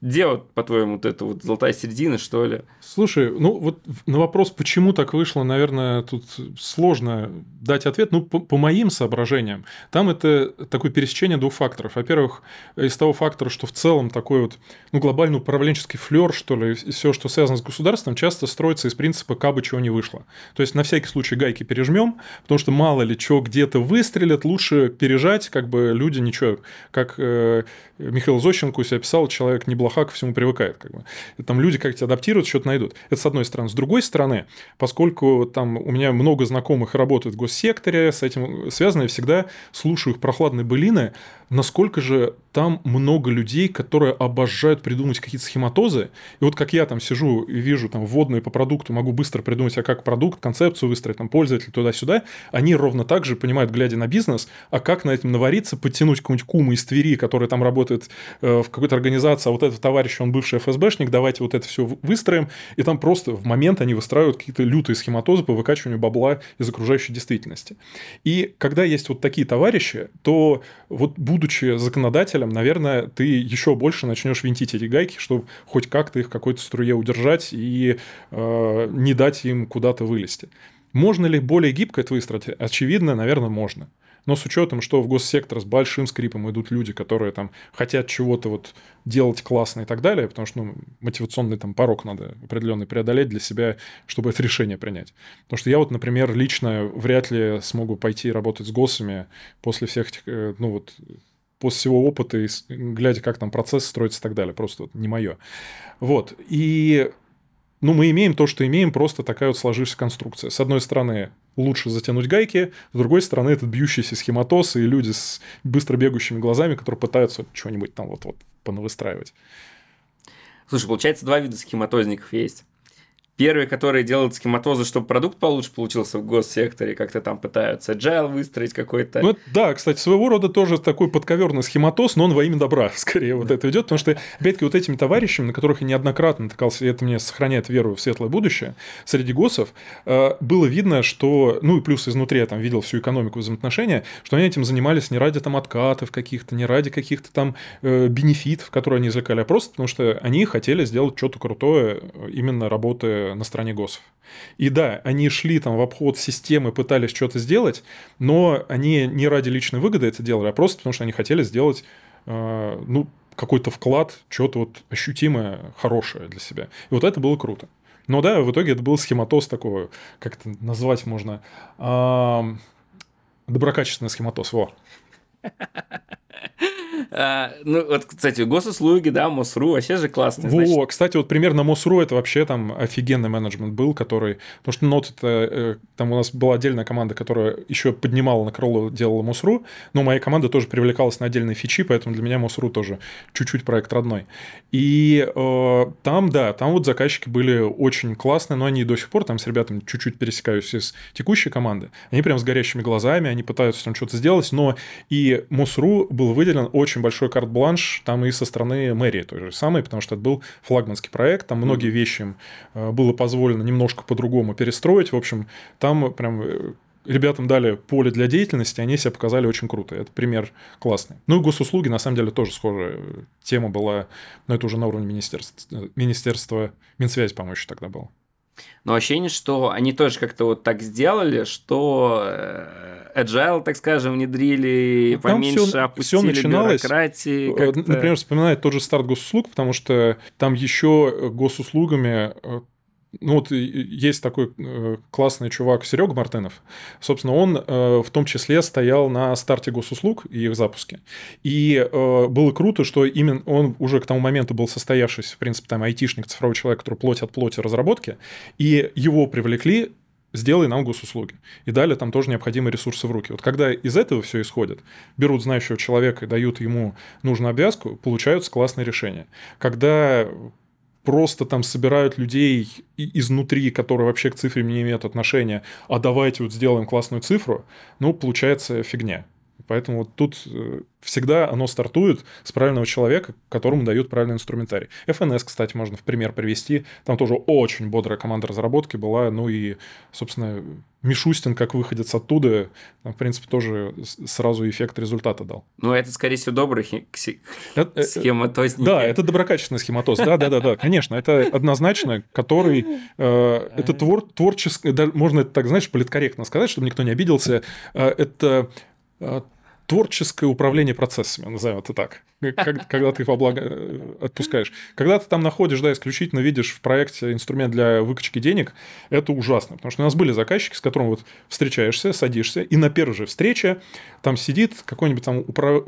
Где вот, по-твоему, вот эта вот золотая середина, что ли? Слушай, ну вот на вопрос, почему так вышло, наверное, тут сложно дать ответ. Ну, по, по моим соображениям, там это такое пересечение двух факторов. Во-первых, из того фактора, что в целом такой вот, ну, глобальный управленческий флер, что ли, и все, что связано с государством, часто строится из принципа «кабы чего не вышло». То есть, на всякий случай гайки пережмем, потому что мало ли что где-то выстрелят, лучше пережать, как бы люди ничего, как э, Михаил Зощенко у себя писал, человек не плоха ко всему привыкает. Как бы. Там люди как-то адаптируют, что-то найдут. Это с одной стороны. С другой стороны, поскольку там у меня много знакомых работают в госсекторе, с этим связано, я всегда слушаю их прохладные былины, насколько же там много людей, которые обожают придумать какие-то схематозы. И вот как я там сижу и вижу там вводные по продукту, могу быстро придумать, а как продукт, концепцию выстроить, там пользователь туда-сюда, они ровно так же понимают, глядя на бизнес, а как на этом навариться, подтянуть какую-нибудь куму из Твери, который там работает э, в какой-то организации, а вот этот товарищ, он бывший ФСБшник, давайте вот это все выстроим. И там просто в момент они выстраивают какие-то лютые схематозы по выкачиванию бабла из окружающей действительности. И когда есть вот такие товарищи, то вот будучи законодателем, наверное, ты еще больше начнешь винтить эти гайки, чтобы хоть как-то их какой-то струе удержать и э, не дать им куда-то вылезти. Можно ли более гибко это выстроить? Очевидно, наверное, можно. Но с учетом, что в госсектор с большим скрипом идут люди, которые там хотят чего-то вот делать классно и так далее, потому что ну, мотивационный там порог надо определенный преодолеть для себя, чтобы это решение принять. Потому что я вот, например, лично вряд ли смогу пойти работать с госами после всех этих, э, ну вот, после всего опыта и глядя, как там процесс строится и так далее. Просто вот не мое. Вот. И ну, мы имеем то, что имеем, просто такая вот сложившаяся конструкция. С одной стороны, лучше затянуть гайки, с другой стороны, этот бьющийся схематоз и люди с быстро бегущими глазами, которые пытаются что-нибудь там вот-вот понавыстраивать. Слушай, получается, два вида схематозников есть. Первые, которые делают схематозы, чтобы продукт получше получился в госсекторе, как-то там пытаются agile выстроить какой-то. Ну, да, кстати, своего рода тоже такой подковерный схематоз, но он во имя добра скорее вот это идет, потому что, опять-таки, вот этими товарищами, на которых я неоднократно натыкался, и это мне сохраняет веру в светлое будущее, среди госов, э, было видно, что, ну и плюс изнутри я там видел всю экономику взаимоотношения, что они этим занимались не ради там откатов каких-то, не ради каких-то там э, бенефитов, которые они извлекали, а просто потому что они хотели сделать что-то крутое, именно работая на стороне ГОСов. И да, они шли там в обход системы, пытались что-то сделать, но они не ради личной выгоды это делали, а просто потому что они хотели сделать, э, ну, какой-то вклад, что-то вот ощутимое, хорошее для себя. И вот это было круто. Но да, в итоге это был схематоз такого, как это назвать можно, э, доброкачественный схематоз, во. А, ну, вот, кстати, госуслуги, да, МОСРУ, вообще же классно. Во, значит. кстати, вот примерно МОСРУ это вообще там офигенный менеджмент был, который... Потому что НОТ это... Э, там у нас была отдельная команда, которая еще поднимала на крыло, делала МОСРУ, но моя команда тоже привлекалась на отдельные фичи, поэтому для меня МОСРУ тоже чуть-чуть проект родной. И э, там, да, там вот заказчики были очень классные, но они до сих пор там с ребятами чуть-чуть пересекаются из текущей команды. Они прям с горящими глазами, они пытаются там что-то сделать, но и МОСРУ был выделен очень очень большой карт-бланш там и со стороны мэрии той же самой, потому что это был флагманский проект, там многие вещи им э, было позволено немножко по-другому перестроить. В общем, там прям э, ребятам дали поле для деятельности, они себя показали очень круто. Это пример классный. Ну и госуслуги, на самом деле, тоже схожая тема была, но это уже на уровне министерства, министерства Минсвязи, по-моему, еще тогда было. Но ощущение, что они тоже как-то вот так сделали, что э, agile, так скажем, внедрили, ну, поменьше все, опустили все начиналось, бюрократии. Например, вспоминает тот же старт госуслуг, потому что там еще госуслугами э, ну вот есть такой э, классный чувак Серега Мартынов. Собственно, он э, в том числе стоял на старте госуслуг и их запуске. И э, было круто, что именно он уже к тому моменту был состоявшийся, в принципе, там айтишник, цифровой человек, который плоть от плоти разработки, и его привлекли сделай нам госуслуги. И дали там тоже необходимые ресурсы в руки. Вот когда из этого все исходит, берут знающего человека и дают ему нужную обвязку, получаются классные решения. Когда просто там собирают людей изнутри, которые вообще к цифре не имеют отношения, а давайте вот сделаем классную цифру, ну, получается фигня. Поэтому вот тут э, всегда оно стартует с правильного человека, которому дают правильный инструментарий. FNS, кстати, можно в пример привести. Там тоже очень бодрая команда разработки была. Ну и, собственно, Мишустин, как выходец оттуда, в принципе, тоже сразу эффект результата дал. Ну, это, скорее всего, добрый это, схематозники. Да, это доброкачественный схематоз. Да, да, да, да, конечно. Это однозначно, который... Э, это твор, творческий... Можно это так, знаешь, политкорректно сказать, чтобы никто не обиделся. Э, это э, творческое управление процессами, назовем это так, когда ты их во благо э, отпускаешь. Когда ты там находишь, да, исключительно видишь в проекте инструмент для выкачки денег, это ужасно. Потому что у нас были заказчики, с которым вот встречаешься, садишься, и на первой же встрече там сидит какой-нибудь там управ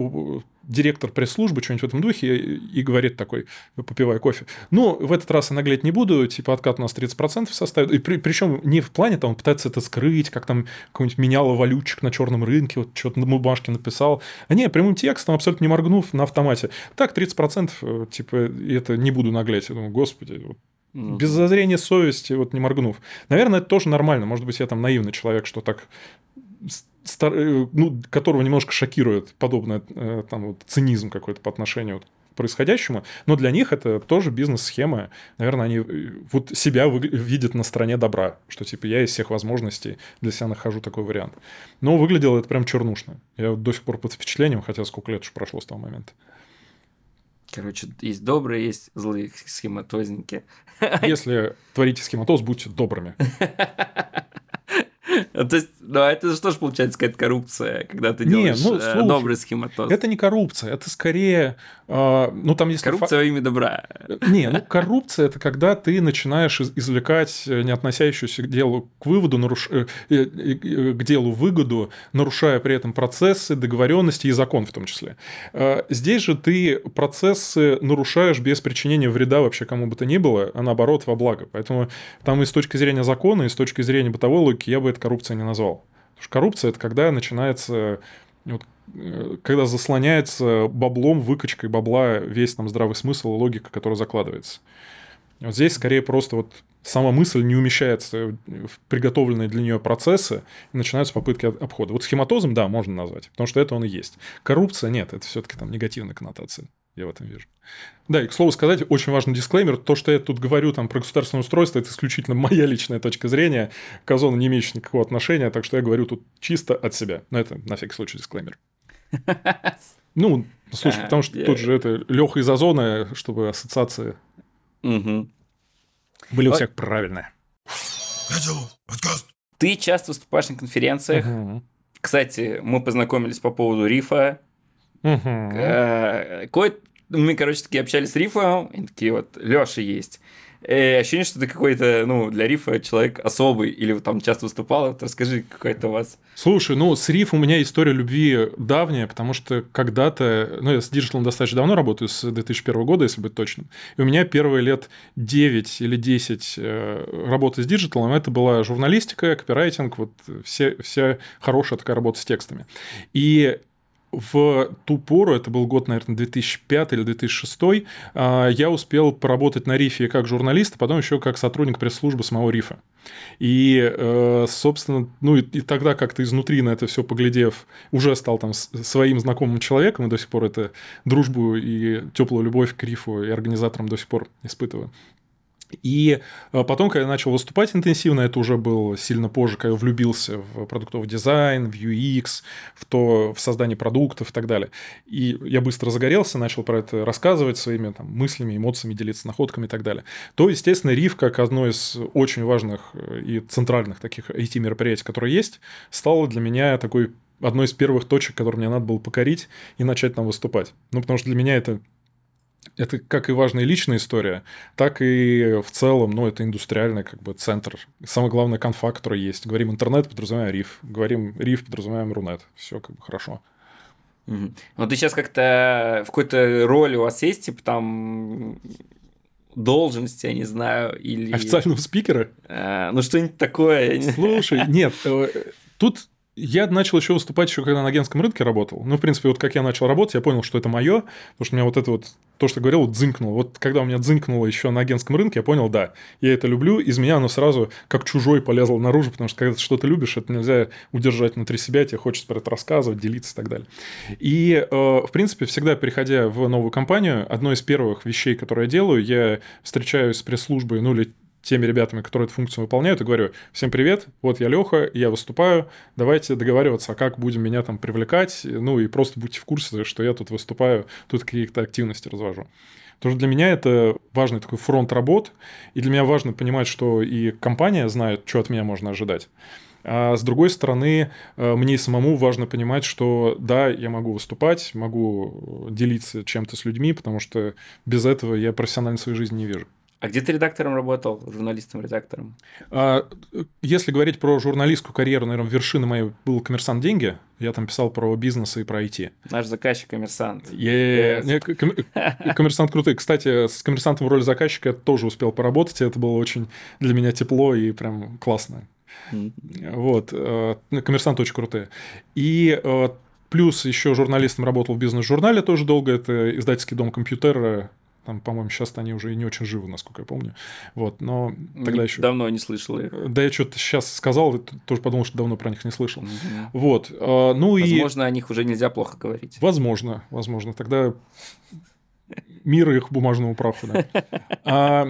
директор пресс-службы, что-нибудь в этом духе, и говорит такой, попивая кофе. Ну, в этот раз я наглеть не буду, типа откат у нас 30% составит. И при, причем не в плане, там, он пытается это скрыть, как там какой-нибудь меняло валютчик на черном рынке, вот что-то на бумажке написал. А не, прямым текстом, абсолютно не моргнув, на автомате. Так, 30%, э, типа, это не буду наглеть. Я думаю, господи, вот, ну, без зазрения совести, вот не моргнув. Наверное, это тоже нормально. Может быть, я там наивный человек, что так стар... Э, ну, которого немножко шокирует подобный э, там, вот, цинизм какой-то по отношению вот, к происходящему, но для них это тоже бизнес-схема. Наверное, они э, вот себя вы... видят на стороне добра, что типа я из всех возможностей для себя нахожу такой вариант. Но выглядело это прям чернушно. Я вот до сих пор под впечатлением, хотя сколько лет уж прошло с того момента. Короче, есть добрые, есть злые схематозники. Если творите схематоз, будьте добрыми. То есть, ну, это что же получается какая-то коррупция, когда ты делаешь не, ну, э, слушай, добрый схематоз? Это не коррупция, это скорее, э, ну там есть... Коррупция во имя добра. Не, ну коррупция – это когда ты начинаешь извлекать не относящуюся к делу к выводу, наруш... Э, к делу выгоду, нарушая при этом процессы, договоренности и закон в том числе. Здесь же ты процессы нарушаешь без причинения вреда вообще кому бы то ни было, а наоборот во благо. Поэтому там и с точки зрения закона, и с точки зрения бытовой логики я бы это коррупцией не назвал. Потому что коррупция это когда начинается вот, э, когда заслоняется баблом, выкачкой бабла весь там здравый смысл и логика, которая закладывается. Вот здесь скорее просто вот сама мысль не умещается в приготовленные для нее процессы, и начинаются попытки обхода. Вот схематозом, да, можно назвать, потому что это он и есть. Коррупция нет, это все-таки там негативная коннотация. Я в этом вижу. Да, и, к слову сказать, очень важный дисклеймер. То, что я тут говорю там, про государственное устройство, это исключительно моя личная точка зрения. К Озону не имеющая никакого отношения, так что я говорю тут чисто от себя. Но это на всякий случай дисклеймер. Ну, слушай, потому что тут же это Леха из Озона, чтобы ассоциации были у всех правильные. Ты часто выступаешь на конференциях. Кстати, мы познакомились по поводу рифа. Угу. Кое мы, короче, такие общались с Рифом, и такие вот, Лёша есть. И э, ощущение, что ты какой-то, ну, для Рифа человек особый, или там часто выступал, вот расскажи, какой это у вас. Слушай, ну, с Риф у меня история любви давняя, потому что когда-то, ну, я с digital ом достаточно давно работаю, с 2001 года, если быть точным, и у меня первые лет 9 или 10 э, работы с digital ом, это была журналистика, копирайтинг, вот все, вся хорошая такая работа с текстами. И в ту пору, это был год, наверное, 2005 или 2006, а, я успел поработать на Рифе как журналист, а потом еще как сотрудник пресс-службы самого Рифа. И, э, собственно, ну и тогда как-то изнутри на это все поглядев, уже стал там своим знакомым человеком, и до сих пор это дружбу и теплую любовь к Рифу и организаторам до сих пор испытываю. И э, потом, когда я начал выступать интенсивно, это уже было сильно позже, когда я влюбился в продуктовый дизайн, в UX, в то, в создание продуктов и так далее. И я быстро загорелся, начал про это рассказывать своими там, мыслями, эмоциями, делиться находками и так далее. То, естественно, RIF, как одно из очень важных э, и центральных таких IT-мероприятий, которые есть, стало для меня такой одной из первых точек, которые мне надо было покорить и начать там выступать. Ну, потому что для меня это это как и важная личная история, так и в целом, ну, это индустриальный как бы центр. Самое главное, конфа, который есть. Говорим интернет, подразумеваем риф. Говорим риф, подразумеваем рунет. Все как бы хорошо. Угу. Ну, ты сейчас как-то в какой-то роли у вас есть, типа там должности, я не знаю, или... Официального спикера? А, ну, что-нибудь такое. Слушай, нет, э, тут я начал еще выступать еще когда на агентском рынке работал. Ну, в принципе, вот как я начал работать, я понял, что это мое, потому что у меня вот это вот, то, что говорил, вот дзынькнуло. Вот когда у меня дзынькнуло еще на агентском рынке, я понял, да, я это люблю, из меня оно сразу как чужой полезло наружу, потому что когда ты что-то любишь, это нельзя удержать внутри себя, тебе хочется про это рассказывать, делиться и так далее. И, э, в принципе, всегда переходя в новую компанию, одно из первых вещей, которые я делаю, я встречаюсь с пресс-службой, ну, или теми ребятами, которые эту функцию выполняют, и говорю, всем привет, вот я Леха, я выступаю, давайте договариваться, а как будем меня там привлекать, ну и просто будьте в курсе, что я тут выступаю, тут какие-то активности развожу. Что для меня это важный такой фронт работ, и для меня важно понимать, что и компания знает, что от меня можно ожидать. А с другой стороны, э, мне самому важно понимать, что да, я могу выступать, могу делиться чем-то с людьми, потому что без этого я профессионально своей жизни не вижу. А где ты редактором работал, журналистом-редактором? А, если говорить про журналистскую карьеру, наверное, вершина моей был «Коммерсант. Деньги». Я там писал про бизнес и про IT. Наш заказчик «Коммерсант». «Коммерсант» крутый. Кстати, с «Коммерсантом» в роли заказчика я тоже успел поработать. Это было очень для меня тепло и прям классно. Вот. Э, «Коммерсант» очень крутые. И э, Плюс еще журналистом работал в бизнес-журнале тоже долго. Это издательский дом компьютера там, по-моему, сейчас они уже и не очень живы, насколько я помню. Вот, но тогда не, еще... Давно не слышал их. Да, я что-то сейчас сказал, тоже подумал, что давно про них не слышал. Угу. Вот, а, ну возможно, и... Возможно, о них уже нельзя плохо говорить. Возможно, возможно. Тогда мир их бумажному праху, да. А,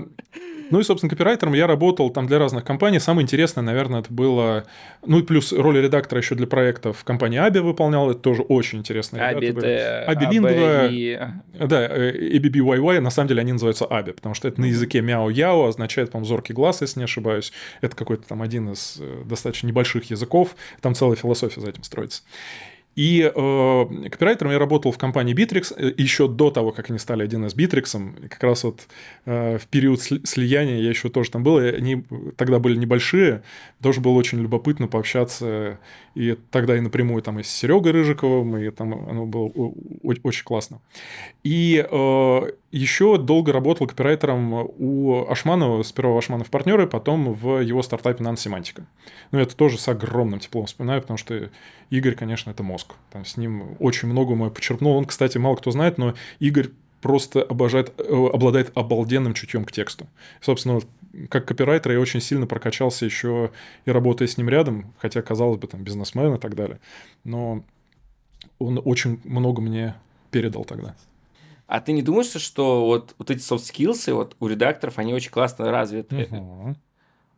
ну и, собственно, копирайтером я работал там для разных компаний. Самое интересное, наверное, это было... Ну и плюс роль редактора еще для проектов компании Аби выполнял. Это тоже очень интересно. Аби это... Аби Лингва. Да, ABBYY, на самом деле они называются Аби, потому что это на языке мяу-яо, означает, по-моему, зоркий глаз, если не ошибаюсь. Это какой-то там один из э, достаточно небольших языков. Там целая философия за этим строится. И э, копирайтером я работал в компании Bittrex э, еще до того, как они стали 1С Bittrex. Как раз вот э, в период слияния я еще тоже там был. И они тогда были небольшие. Тоже было очень любопытно пообщаться. И тогда и напрямую там и с Серегой Рыжиковым, и там оно было очень классно. И э, еще долго работал копирайтером у Ашманова, сперва Ашманов партнеры, потом в его стартапе наносемантика. Ну, это тоже с огромным теплом вспоминаю, потому что Игорь, конечно, это мозг. Там с ним очень много мой почерпнул. Он, кстати, мало кто знает, но Игорь просто обожает, э, обладает обалденным чутьем к тексту. Собственно, как копирайтер я очень сильно прокачался еще и работая с ним рядом, хотя, казалось бы, там бизнесмен и так далее. Но он очень много мне передал тогда. А ты не думаешь, что вот, вот эти soft skills вот у редакторов, они очень классно развиты? Угу.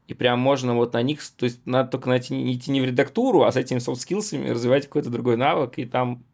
И прям можно вот на них, то есть надо только найти, идти не в редактуру, а с этими soft skills развивать какой-то другой навык, и там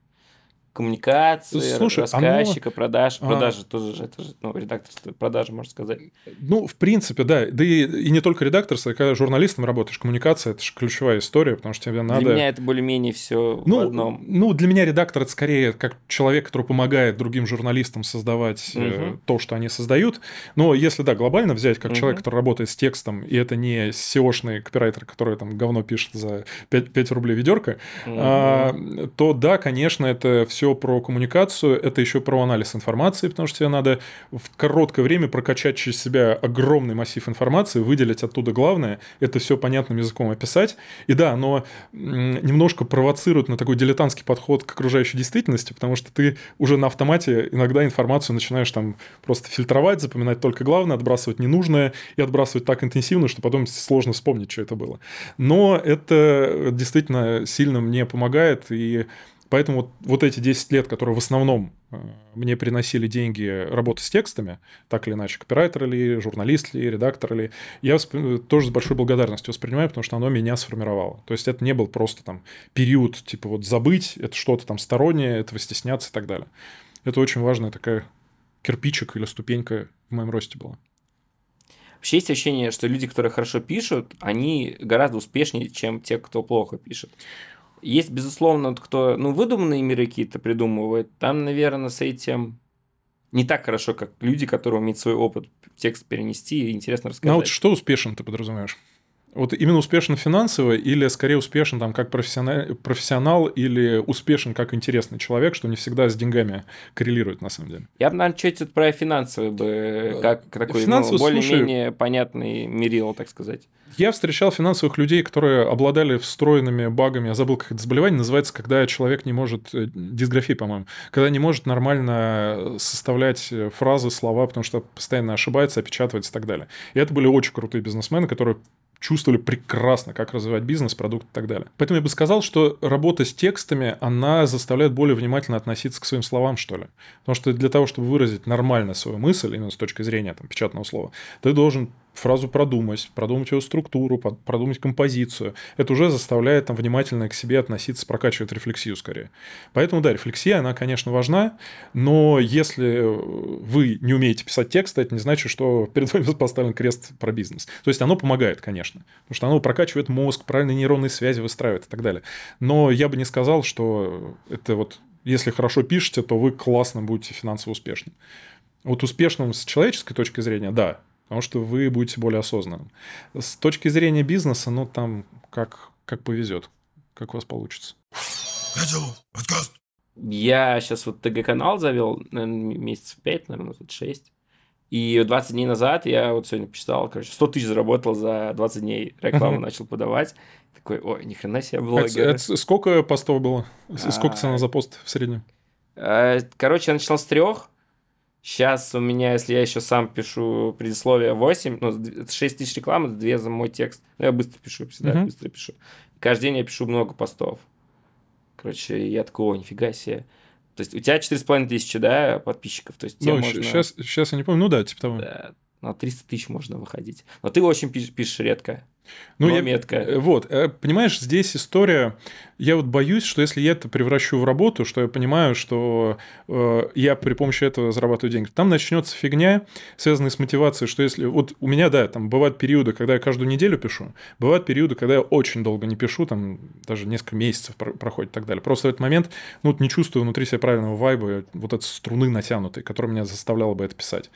коммуникации, Слушай, рассказчика, оно... продаж. А. Продажи а... тоже же, это же ну, редакторство, продажи, можно сказать. Ну, в принципе, да. Да и, и не только редакторство, когда журналистом работаешь, коммуникация – это же ключевая история, потому что тебе надо… Для меня это более-менее все ну, в одном. Ну, для меня редактор – это скорее как человек, который помогает другим журналистам создавать угу. то, что они создают. Но если, да, глобально взять, как угу. человек, который работает с текстом, и это не SEO-шный копирайтер, который там говно пишет за 5, 5 рублей ведерко, угу. а, то да, конечно, это все все про коммуникацию, это еще про анализ информации, потому что тебе надо в короткое время прокачать через себя огромный массив информации, выделить оттуда главное, это все понятным языком описать. И да, оно немножко провоцирует на такой дилетантский подход к окружающей действительности, потому что ты уже на автомате иногда информацию начинаешь там просто фильтровать, запоминать только главное, отбрасывать ненужное и отбрасывать так интенсивно, что потом сложно вспомнить, что это было. Но это действительно сильно мне помогает, и Поэтому вот, вот эти 10 лет, которые в основном э, мне приносили деньги работы с текстами, так или иначе, копирайтер ли, журналист ли, редактор ли, я тоже с большой благодарностью воспринимаю, потому что оно меня сформировало. То есть это не был просто там период, типа вот забыть, это что-то там стороннее, этого стесняться и так далее. Это очень важная такая кирпичик или ступенька в моем росте была. Вообще есть ощущение, что люди, которые хорошо пишут, они гораздо успешнее, чем те, кто плохо пишет. Есть, безусловно, кто, ну, выдуманные миры какие-то придумывает. Там, наверное, с этим не так хорошо, как люди, которые умеют свой опыт в текст перенести и интересно рассказать. Ну, а вот что успешен ты подразумеваешь? Вот именно успешен финансово или скорее успешен там как профессионал, профессионал или успешен как интересный человек, что не всегда с деньгами коррелирует на самом деле? Я бы, наверное, чуть про финансовый бы, э, как такой ну, более-менее понятный мерил, так сказать. Я встречал финансовых людей, которые обладали встроенными багами, я забыл, как это заболевание называется, когда человек не может, э, дисграфия, по-моему, когда не может нормально составлять э, фразы, слова, потому что постоянно ошибается, опечатывается и так далее. И это были очень крутые бизнесмены, которые чувствовали прекрасно, как развивать бизнес, продукт и так далее. Поэтому я бы сказал, что работа с текстами, она заставляет более внимательно относиться к своим словам, что ли. Потому что для того, чтобы выразить нормально свою мысль, именно с точки зрения там, печатного слова, ты должен фразу продумать, продумать ее структуру, продумать композицию. Это уже заставляет там, внимательно к себе относиться, прокачивает рефлексию скорее. Поэтому, да, рефлексия, она, конечно, важна, но если вы не умеете писать текст, это не значит, что перед вами поставлен крест про бизнес. То есть оно помогает, конечно, потому что оно прокачивает мозг, правильные нейронные связи выстраивает и так далее. Но я бы не сказал, что это вот, если хорошо пишете, то вы классно будете финансово успешным. Вот успешным с человеческой точки зрения, да, потому что вы будете более осознанным. С точки зрения бизнеса, ну, там как, как повезет, как у вас получится. Я сейчас вот ТГ-канал завел, наверное, месяцев 5, наверное, 6. И 20 дней назад я вот сегодня посчитал, короче, 100 тысяч заработал за 20 дней, рекламу начал подавать. Такой, ой, ни хрена себе блогер. Это, это сколько постов было? Сколько цена за пост в среднем? Э, короче, я начал с трех, Сейчас у меня, если я еще сам пишу предисловие 8, ну, 6 тысяч рекламы, 2 за мой текст. Ну, я быстро пишу, всегда uh-huh. быстро пишу. Каждый день я пишу много постов. Короче, я такой, о, нифига себе. То есть у тебя 4,5 тысячи, да, подписчиков? То есть ну, можно... сейчас, сейчас я не помню, ну да, типа того. Да, на 300 тысяч можно выходить. Но ты очень пишешь, пишешь редко. Ну, я, метко. Э, вот, э, понимаешь, здесь история. Я вот боюсь, что если я это превращу в работу, что я понимаю, что э, я при помощи этого зарабатываю деньги, там начнется фигня, связанная с мотивацией, что если вот у меня, да, там бывают периоды, когда я каждую неделю пишу, бывают периоды, когда я очень долго не пишу, там даже несколько месяцев проходит и так далее. Просто в этот момент, ну, вот не чувствую внутри себя правильного вайба, вот этой струны натянутой, которая меня заставляла бы это писать.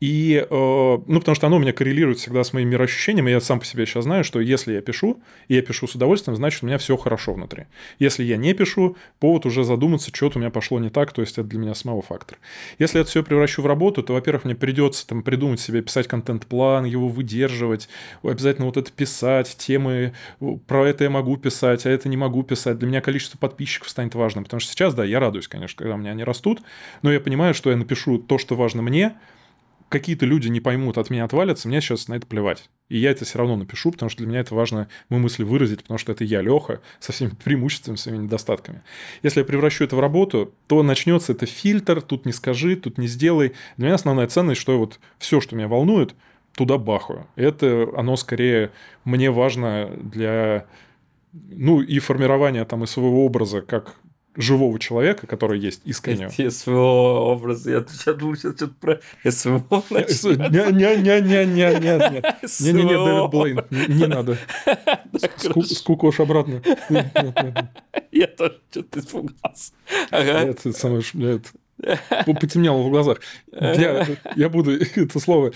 И, э, ну, потому что оно у меня коррелирует всегда с моим мироощущением, и я сам по себе сейчас знаю, что если я пишу, и я пишу с удовольствием, значит, у меня все хорошо внутри. Если я не пишу, повод уже задуматься, что-то у меня пошло не так, то есть это для меня самого фактор. Если это все превращу в работу, то, во-первых, мне придется там придумать себе, писать контент-план, его выдерживать, обязательно вот это писать, темы, про это я могу писать, а это не могу писать. Для меня количество подписчиков станет важным, потому что сейчас, да, я радуюсь, конечно, когда у меня они растут, но я понимаю, что я напишу то, что важно мне, какие-то люди не поймут, от меня отвалятся, мне сейчас на это плевать. И я это все равно напишу, потому что для меня это важно мои мысли выразить, потому что это я, Леха, со всеми преимуществами, своими недостатками. Если я превращу это в работу, то начнется это фильтр, тут не скажи, тут не сделай. Для меня основная ценность, что вот все, что меня волнует, туда бахаю. Это оно скорее мне важно для ну, и формирования там и своего образа как живого человека, который есть искренне. СВО образы. Я сейчас думал, сейчас что-то про СВО Не-не-не-не-не-не. Не-не-не, Дэвид Блейн. Не надо. Скукош обратно. Я тоже что-то испугался. Это самое... Потемнело в глазах. Я буду это слово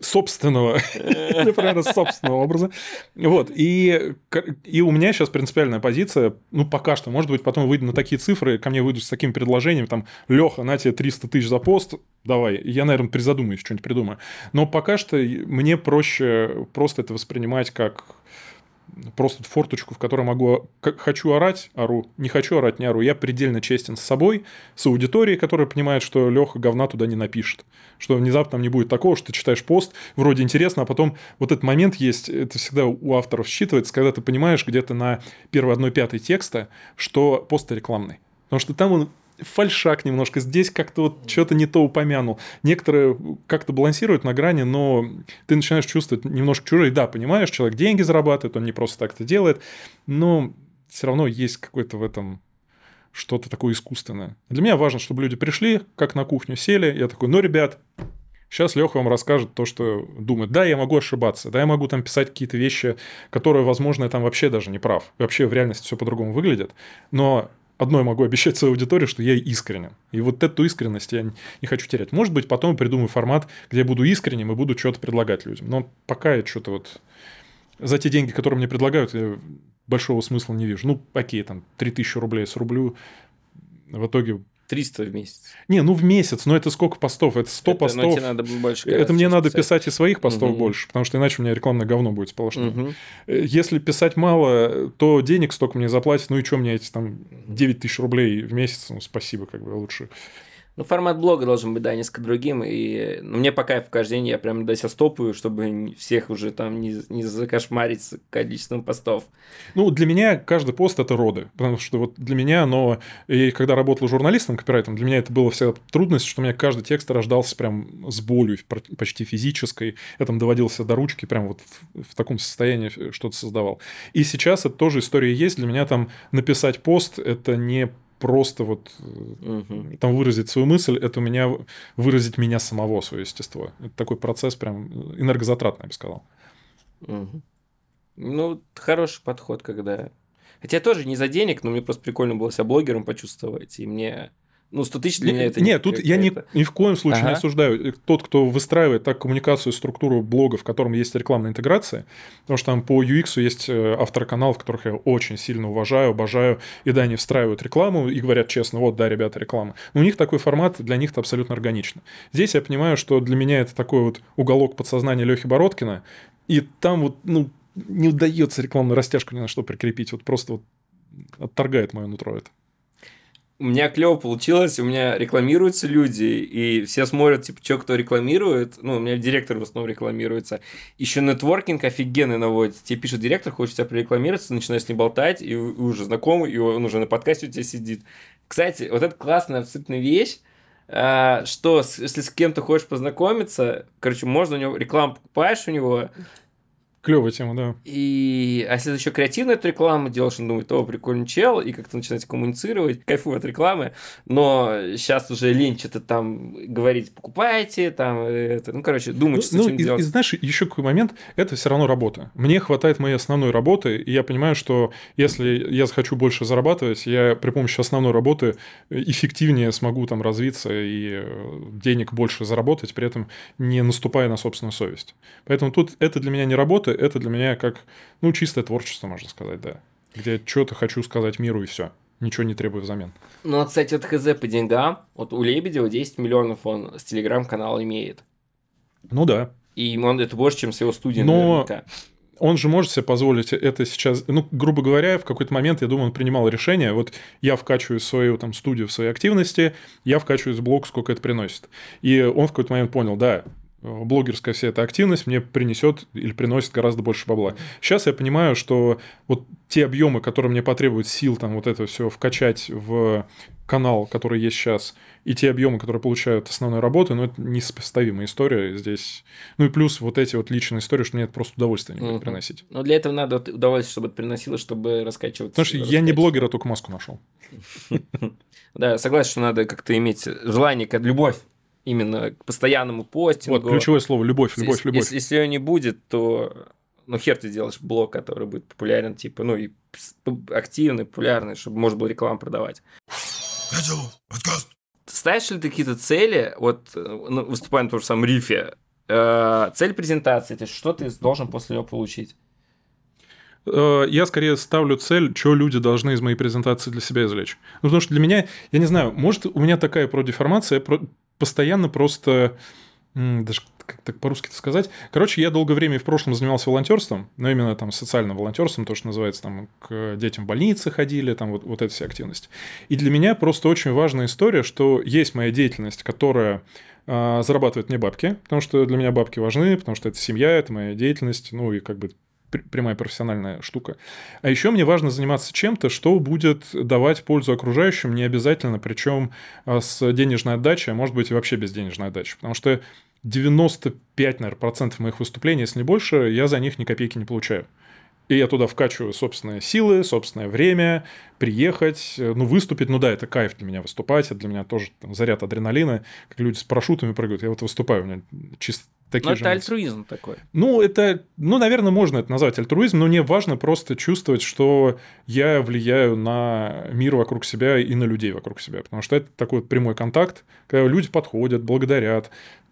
собственного, например, собственного образа. Вот. И, и у меня сейчас принципиальная позиция, ну, пока что, может быть, потом выйду на такие цифры, ко мне выйдут с таким предложением, там, Леха, на тебе 300 тысяч за пост, давай. Я, наверное, призадумаюсь, что-нибудь придумаю. Но пока что мне проще просто это воспринимать как просто форточку, в которой могу... Хочу орать, ору. Не хочу орать, не ору. Я предельно честен с собой, с аудиторией, которая понимает, что Леха говна туда не напишет. Что внезапно там не будет такого, что ты читаешь пост, вроде интересно, а потом вот этот момент есть, это всегда у авторов считывается, когда ты понимаешь где-то на первой одной пятой текста, что пост рекламный. Потому что там он фальшак немножко, здесь как-то вот что-то не то упомянул. Некоторые как-то балансируют на грани, но ты начинаешь чувствовать немножко чужой. Да, понимаешь, человек деньги зарабатывает, он не просто так это делает, но все равно есть какой-то в этом что-то такое искусственное. Для меня важно, чтобы люди пришли, как на кухню сели, я такой, ну, ребят, Сейчас Леха вам расскажет то, что думает. Да, я могу ошибаться, да, я могу там писать какие-то вещи, которые, возможно, я там вообще даже не прав. Вообще в реальности все по-другому выглядит. Но одно могу обещать своей аудитории, что я искренен. И вот эту искренность я не хочу терять. Может быть, потом придумаю формат, где я буду искренним и буду что-то предлагать людям. Но пока я что-то вот... За те деньги, которые мне предлагают, я большого смысла не вижу. Ну, окей, там, 3000 рублей срублю. В итоге 300 в месяц. Не, ну в месяц, но это сколько постов? Это 100 это, постов. Но тебе надо больше это мне надо писать. писать и своих постов угу. больше, потому что иначе у меня рекламное говно будет сплошное. Угу. Если писать мало, то денег столько мне заплатить, ну и что мне эти там 9 тысяч рублей в месяц, ну спасибо, как бы лучше ну, формат блога должен быть, да, несколько другим. И ну, мне по кайфу каждый день я прям до себя стопаю, чтобы всех уже там не, не закошмарить с количеством постов. Ну, для меня каждый пост это роды. Потому что вот для меня оно... И когда работал журналистом, копирайтом, для меня это было вся трудность, что у меня каждый текст рождался прям с болью, почти физической. Я там доводился до ручки, прям вот в, в таком состоянии что-то создавал. И сейчас это тоже история есть. Для меня там написать пост это не просто вот угу. там выразить свою мысль, это у меня выразить меня самого, свое естество. Это такой процесс прям энергозатратный, я бы сказал. Угу. Ну, хороший подход, когда... Хотя тоже не за денег, но мне просто прикольно было себя блогером почувствовать, и мне ну, 100 тысяч для меня это Нет, тут я ни, ни в коем случае ага. не осуждаю. Тот, кто выстраивает так коммуникацию, структуру блога, в котором есть рекламная интеграция, потому что там по UX есть э, авторы каналов, которых я очень сильно уважаю, обожаю, и да, они встраивают рекламу и говорят честно, вот, да, ребята, реклама. Но у них такой формат, для них это абсолютно органично. Здесь я понимаю, что для меня это такой вот уголок подсознания Лехи Бородкина, и там вот, ну, не удается рекламную растяжку ни на что прикрепить, вот просто вот отторгает мое нутро это у меня клево получилось, у меня рекламируются люди, и все смотрят, типа, что кто рекламирует. Ну, у меня директор в основном рекламируется. Еще нетворкинг офигенный наводит. Тебе пишет директор, хочет тебя прорекламироваться, начинаешь с ним болтать, и уже знакомый, и он уже на подкасте у тебя сидит. Кстати, вот это классная абсолютно вещь, а, что если с кем-то хочешь познакомиться, короче, можно у него рекламу покупаешь у него, Клевая тема, да. И, а если еще креативную эту рекламу делаешь, он думает, о, прикольный чел, и как-то начинаете коммуницировать, кайфую от рекламы, но сейчас уже лень что-то там говорить, покупайте, там, это, ну, короче, думать, что ну, с этим и, делать. И знаешь, еще какой момент, это все равно работа. Мне хватает моей основной работы, и я понимаю, что если я захочу больше зарабатывать, я при помощи основной работы эффективнее смогу там развиться и э, денег больше заработать, при этом не наступая на собственную совесть. Поэтому тут это для меня не работа, работы это для меня как, ну, чистое творчество, можно сказать, да. Где я что-то хочу сказать миру и все. Ничего не требую взамен. Ну, кстати, вот ХЗ по деньгам, вот у Лебедева 10 миллионов он с телеграм-канала имеет. Ну да. И он это больше, чем с его студии Но... наверняка он же может себе позволить это сейчас, ну, грубо говоря, в какой-то момент, я думаю, он принимал решение, вот я вкачиваю свою там студию в свои активности, я вкачиваю в блог, сколько это приносит. И он в какой-то момент понял, да, блогерская вся эта активность мне принесет или приносит гораздо больше бабла. Сейчас я понимаю, что вот те объемы, которые мне потребуют сил там вот это все вкачать в канал, который есть сейчас, и те объемы, которые получают основной работы, ну, это несопоставимая история здесь. Ну, и плюс вот эти вот личные истории, что мне это просто удовольствие не будет приносить. Но для этого надо удовольствие, чтобы это приносило, чтобы раскачиваться. Потому что я не блогер, а только маску нашел. Да, согласен, что надо как-то иметь желание, любовь именно к постоянному постингу. Вот ключевое слово любовь, любовь, если, любовь. Если, если ее не будет, то ну хер ты делаешь блог, который будет популярен, типа, ну и активный, популярный, чтобы можно было рекламу продавать. подкаст. Ставишь ли ты какие-то цели, вот ну, выступая на том же самом рифе, э, цель презентации, то есть что ты должен после него получить? Э, я скорее ставлю цель, что люди должны из моей презентации для себя извлечь. Ну, потому что для меня, я не знаю, может, у меня такая продеформация, постоянно просто даже как так по-русски это сказать. Короче, я долгое время в прошлом занимался волонтерством, но именно там социальным волонтерством, то, что называется, там к детям в больнице ходили, там вот, вот эта вся активность. И для меня просто очень важная история, что есть моя деятельность, которая э, зарабатывает мне бабки, потому что для меня бабки важны, потому что это семья, это моя деятельность, ну и как бы прямая профессиональная штука. А еще мне важно заниматься чем-то, что будет давать пользу окружающим, не обязательно, причем а, с денежной отдачей, а может быть и вообще без денежной отдачи. Потому что 95, наверное, процентов моих выступлений, если не больше, я за них ни копейки не получаю. И я туда вкачиваю собственные силы, собственное время, приехать, ну, выступить. Ну да, это кайф для меня выступать, это для меня тоже там, заряд адреналина, как люди с парашютами прыгают. Я вот выступаю, у меня чисто такие но же это альтруизм такой. Ну, это, ну, наверное, можно это назвать альтруизм, но мне важно просто чувствовать, что я влияю на мир вокруг себя и на людей вокруг себя, потому что это такой вот прямой контакт, когда люди подходят, благодарят,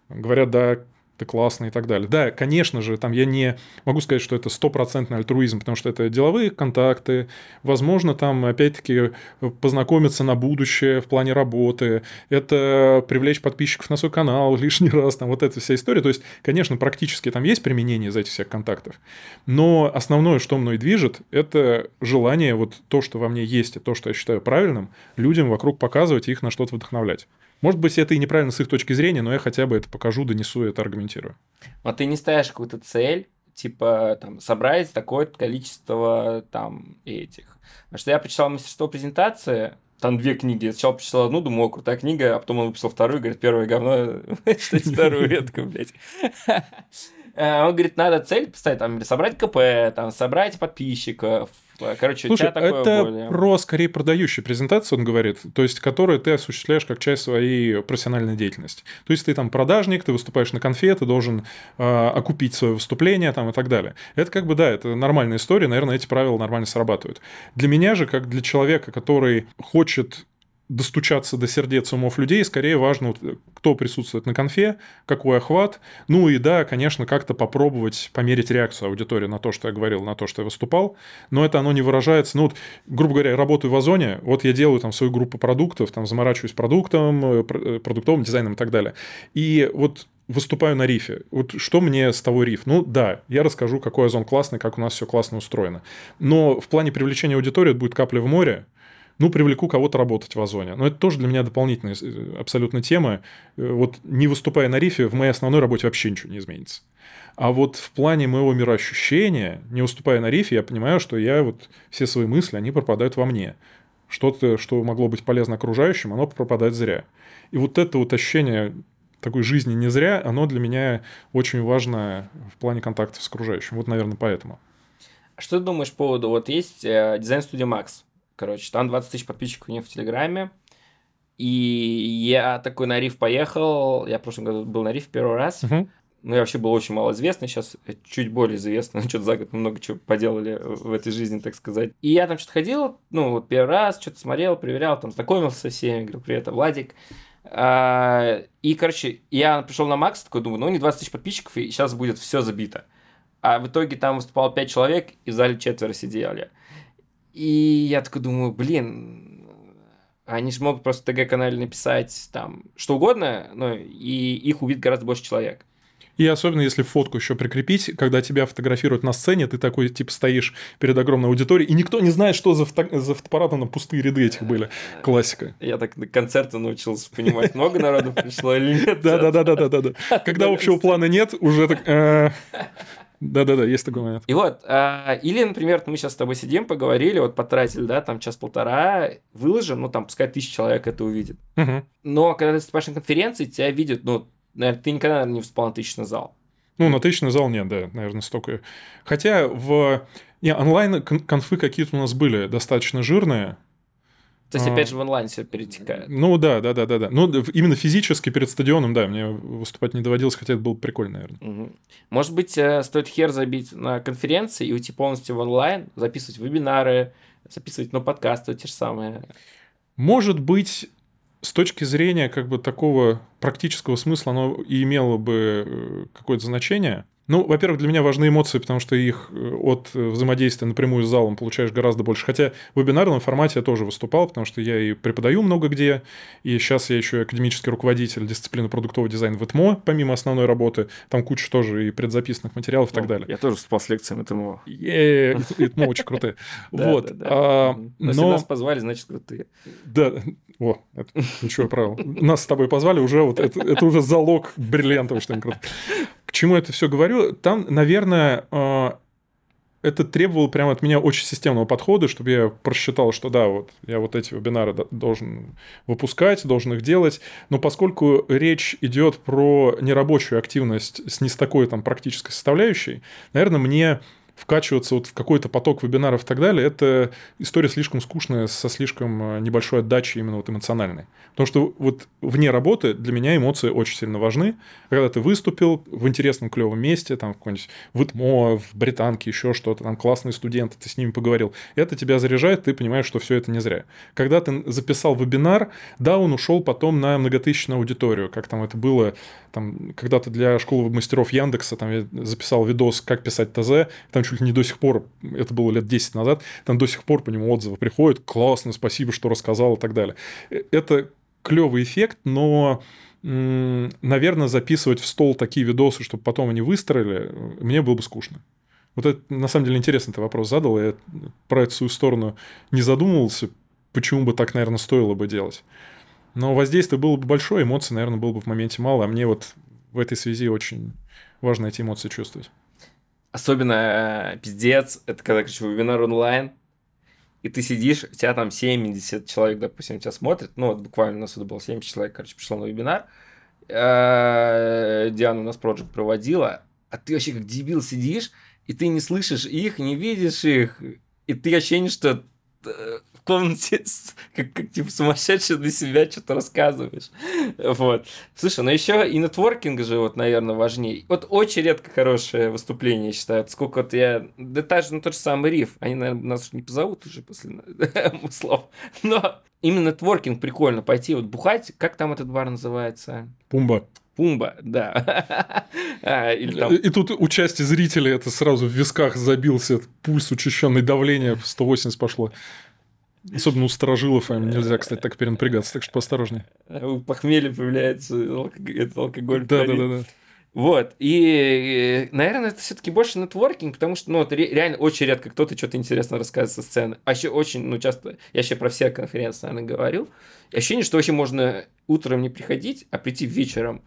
говорят, да, ты классный и так далее. Да, конечно же, там я не могу сказать, что это стопроцентный альтруизм, потому что это деловые контакты, возможно, там, опять-таки, познакомиться на будущее в плане работы, это привлечь подписчиков на свой канал лишний раз, там вот эта вся история. То есть, конечно, практически там есть применение из этих всех контактов, но основное, что мной движет, это желание вот то, что во мне есть, и то, что я считаю правильным, людям вокруг показывать и их на что-то вдохновлять. Может быть, это и неправильно с их точки зрения, но я хотя бы это покажу, донесу это аргументирую. А ты не ставишь какую-то цель, типа там собрать такое количество там этих. Потому что я прочитал мастерство презентации, там две книги. Я сначала прочитал одну, думал, о, крутая книга, а потом он выписал вторую, говорит, первое говно, читать вторую ветку, блядь. Э, он говорит, надо цель поставить, там, собрать КП, там, собрать подписчиков, Короче, Слушай, у тебя такое это более... про скорее продающую презентацию, он говорит, то есть которую ты осуществляешь как часть своей профессиональной деятельности. То есть ты там продажник, ты выступаешь на конфе, ты должен э, окупить свое выступление там и так далее. Это как бы, да, это нормальная история, наверное, эти правила нормально срабатывают. Для меня же, как для человека, который хочет достучаться до сердец умов людей, скорее важно, кто присутствует на конфе, какой охват. Ну и да, конечно, как-то попробовать померить реакцию аудитории на то, что я говорил, на то, что я выступал. Но это оно не выражается. Ну, вот, грубо говоря, работаю в Озоне, вот я делаю там свою группу продуктов, там заморачиваюсь продуктом, э, э, продуктовым дизайном и так далее. И вот выступаю на рифе. Вот что мне с того риф? Ну да, я расскажу, какой Озон классный, как у нас все классно устроено. Но в плане привлечения аудитории это будет капля в море, ну, привлеку кого-то работать в Озоне. Но это тоже для меня дополнительная э, абсолютно тема. Э, вот не выступая на рифе, в моей основной работе вообще ничего не изменится. А вот в плане моего мироощущения, не выступая на рифе, я понимаю, что я вот все свои мысли, они пропадают во мне. Что-то, что могло быть полезно окружающим, оно пропадает зря. И вот это вот ощущение такой жизни не зря, оно для меня очень важно в плане контактов с окружающим. Вот, наверное, поэтому. Что ты думаешь по поводу, вот есть э, дизайн-студия Макс, Короче, там 20 тысяч подписчиков у них в Телеграме. И я такой на риф поехал. Я в прошлом году был на риф первый раз. Uh-huh. Ну, я вообще был очень мало известный, сейчас чуть более известный. Что-то за год много чего поделали в этой жизни, так сказать. И я там что-то ходил, ну, вот первый раз, что-то смотрел, проверял, там знакомился со всеми, говорю, привет, это Владик. А, и, короче, я пришел на Макс, такой думаю, ну, них 20 тысяч подписчиков, и сейчас будет все забито. А в итоге там выступало 5 человек, и в зале четверо сидели. И я такой думаю, блин, они же могут просто ТГ-канале написать там что угодно, но и их увидит гораздо больше человек. И особенно если фотку еще прикрепить, когда тебя фотографируют на сцене, ты такой, типа, стоишь перед огромной аудиторией, и никто не знает, что за, фото... за фотоаппаратом на пустые ряды этих были. Классика. Я так на концерты научился понимать, много народу пришло или нет. Да-да-да-да-да. Когда общего плана нет, уже так... Э, да-да-да, есть такой момент. И вот, а, или, например, мы сейчас с тобой сидим, поговорили, вот потратили, да, там час-полтора, выложим, ну, там, пускай тысяча человек это увидит. Угу. Но когда ты выступаешь на конференции, тебя видят, ну, наверное, ты никогда наверное, не выступал на тысячный зал. Ну, на тысячный зал нет, да, наверное, столько. Хотя в... Не, онлайн-конфы какие-то у нас были достаточно жирные, то есть, опять а. же, в онлайн все перетекает. Ну да, да, да, да, да. Ну, именно физически перед стадионом, да, мне выступать не доводилось, хотя это было прикольно, наверное. Угу. Может быть, э, стоит хер забить на конференции и уйти полностью в онлайн, записывать вебинары, записывать, ну, подкасты, те же самые. Может быть, с точки зрения как бы такого практического смысла оно и имело бы э, какое-то значение, Ну, во-первых, для меня важны эмоции, потому что их э, от взаимодействия напрямую с залом получаешь гораздо больше. Хотя в вебинарном формате я тоже выступал, потому что я и преподаю много где, и сейчас я еще академический руководитель дисциплины продуктовый дизайн в ИТМО, помимо основной работы. Там куча тоже и предзаписанных материалов и так далее. Я тоже выступал с лекциями ИТМО. ИТМО очень крутые. Вот. А, если нас позвали, значит крутые. Да, о, ничего правил. Нас с тобой позвали, уже вот это, это уже залог бриллиантового, что они круто. К чему это все говорю? Там, наверное, а, это требовало прямо от меня очень системного подхода, чтобы я просчитал, что да, вот я вот эти вебинары должен выпускать, должен их делать. Но поскольку речь идет про нерабочую активность с не с такой там практической составляющей, наверное, мне вкачиваться вот в какой-то поток вебинаров и так далее, это история слишком скучная, со слишком э, небольшой отдачей именно вот эмоциональной. Потому что вот вне работы для меня эмоции очень сильно важны. Когда ты выступил в интересном клевом месте, там в какой-нибудь в ИТМО, в Британке, еще что-то, там классные студенты, ты с ними поговорил, это тебя заряжает, ты понимаешь, что все это не зря. Когда ты записал вебинар, да, он ушел потом на многотысячную аудиторию, как там это было там когда-то для школы мастеров Яндекса там я записал видос, как писать ТЗ, там чуть ли не до сих пор, это было лет 10 назад, там до сих пор по нему отзывы приходят, классно, спасибо, что рассказал и так далее. Э, это клевый эффект, но наверное, записывать в стол такие видосы, чтобы потом они выстроили, мне было бы скучно. Вот это, на самом деле, интересный ты вопрос задал, я про эту свою сторону не задумывался, почему бы так, наверное, стоило бы делать. Но воздействие было бы большое, эмоций, наверное, было бы в моменте мало, а мне вот в этой связи очень важно эти эмоции чувствовать. Особенно э, пиздец, это когда, короче, вебинар онлайн, и ты сидишь, у тебя там 70 человек, допустим, тебя смотрят, ну, вот буквально у нас это было 70 человек, короче, пришло на вебинар, э, Диана у нас проект проводила, а ты вообще как дебил сидишь, и ты не слышишь их, не видишь их, и ты ощущение, что э, комнате, как, как типа сумасшедший для себя что-то рассказываешь. Вот. Слушай, ну еще и нетворкинг же, вот, наверное, важнее. Вот очень редко хорошее выступление, я считаю. Сколько вот я... Да даже ну, тот же самый риф. Они, наверное, нас не позовут уже после слов. Но именно нетворкинг прикольно. Пойти вот бухать. Как там этот бар называется? Пумба. Пумба, да. а, или там... И тут участие зрителей, это сразу в висках забился, пульс учащенный, давление 180 пошло. Особенно у сторожилов им нельзя, кстати, так перенапрягаться, так что поосторожнее. У похмелья появляется этот алкоголь. Да, да, да, да. Вот. И, наверное, это все-таки больше нетворкинг, потому что, ну, это реально очень редко кто-то что-то интересно рассказывает со сцены. А еще очень, ну, часто, я еще про все конференции, наверное, говорю. И ощущение, что вообще можно утром не приходить, а прийти вечером.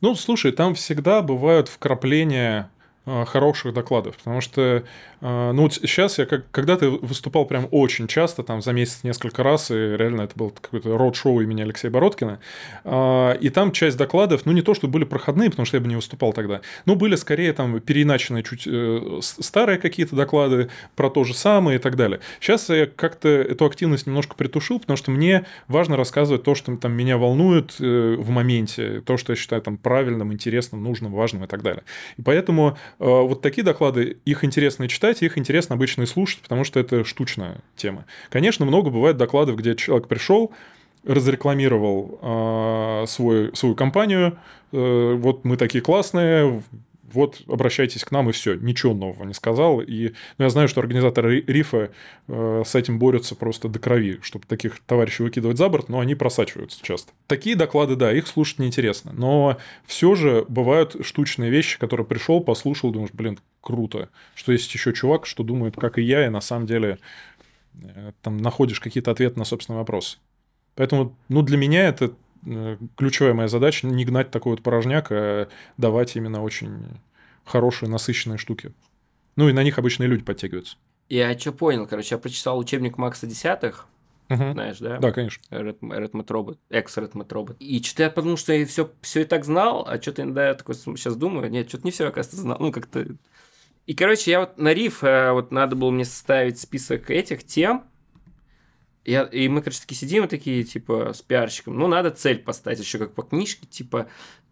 Ну, слушай, там всегда бывают вкрапления Э, хороших докладов, потому что, э, ну, вот сейчас я как, когда-то выступал прям очень часто, там, за месяц несколько раз, и реально это был какой-то род-шоу имени Алексея Бородкина, э, и там часть докладов, ну, не то, что были проходные, потому что я бы не выступал тогда, но были скорее там переиначенные чуть старые какие-то доклады про то же самое и так далее. Сейчас я как-то эту активность немножко притушил, потому что мне важно рассказывать то, что там меня волнует в моменте, то, что я считаю там правильным, интересным, нужным, важным и так далее. И поэтому Э, вот такие доклады, их интересно читать, их интересно обычно и слушать, потому что это штучная тема. Конечно, много бывает докладов, где человек пришел, разрекламировал э, свой, свою компанию, э, вот мы такие классные, вот обращайтесь к нам и все, ничего нового не сказал. И ну, я знаю, что организаторы рифа э, с этим борются просто до крови, чтобы таких товарищей выкидывать за борт, но они просачиваются часто. Такие доклады, да, их слушать неинтересно, но все же бывают штучные вещи, которые пришел, послушал, думаешь, блин, круто, что есть еще чувак, что думает, как и я, и на самом деле э, там находишь какие-то ответы на собственный вопрос. Поэтому, ну, для меня это ключевая моя задача не гнать такой вот порожняк, а давать именно очень хорошие, насыщенные штуки. Ну и на них обычные люди подтягиваются. Я что понял, короче, я прочитал учебник Макса Десятых, угу. знаешь, да? Да, конечно. Redmond Robot, экс-Redmond Robot. И что-то я подумал, что я все, все и так знал, а что-то иногда я такой сейчас думаю, нет, что-то не все, оказывается, знал. Ну, как-то... И, короче, я вот на риф, э, вот надо было мне составить список этих тем, я, и мы, короче, такие сидим и такие, типа, с пиарщиком, ну, надо цель поставить, еще как по книжке, типа,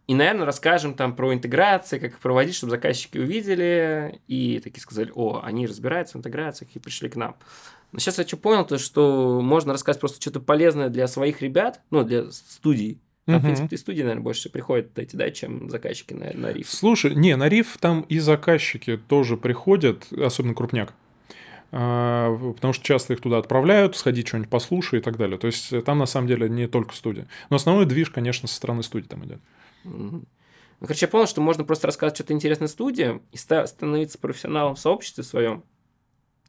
и, наверное, расскажем там про интеграции, как их проводить, чтобы заказчики увидели, и такие сказали, о, они разбираются в интеграциях и пришли к нам. Но сейчас я что понял, то что можно рассказать просто что-то полезное для своих ребят, ну, для студий, Там, угу. в принципе, и студии, наверное, больше приходят эти, да, чем заказчики на, на риф. Слушай, не, на риф там и заказчики тоже приходят, особенно крупняк. А, потому что часто их туда отправляют, сходи что-нибудь послушай и так далее. То есть там на самом деле не только студия. Но основной движ, конечно, со стороны студии там идет. Ну, короче, я понял, что можно просто рассказывать что-то интересное студии и становиться профессионалом в сообществе своем,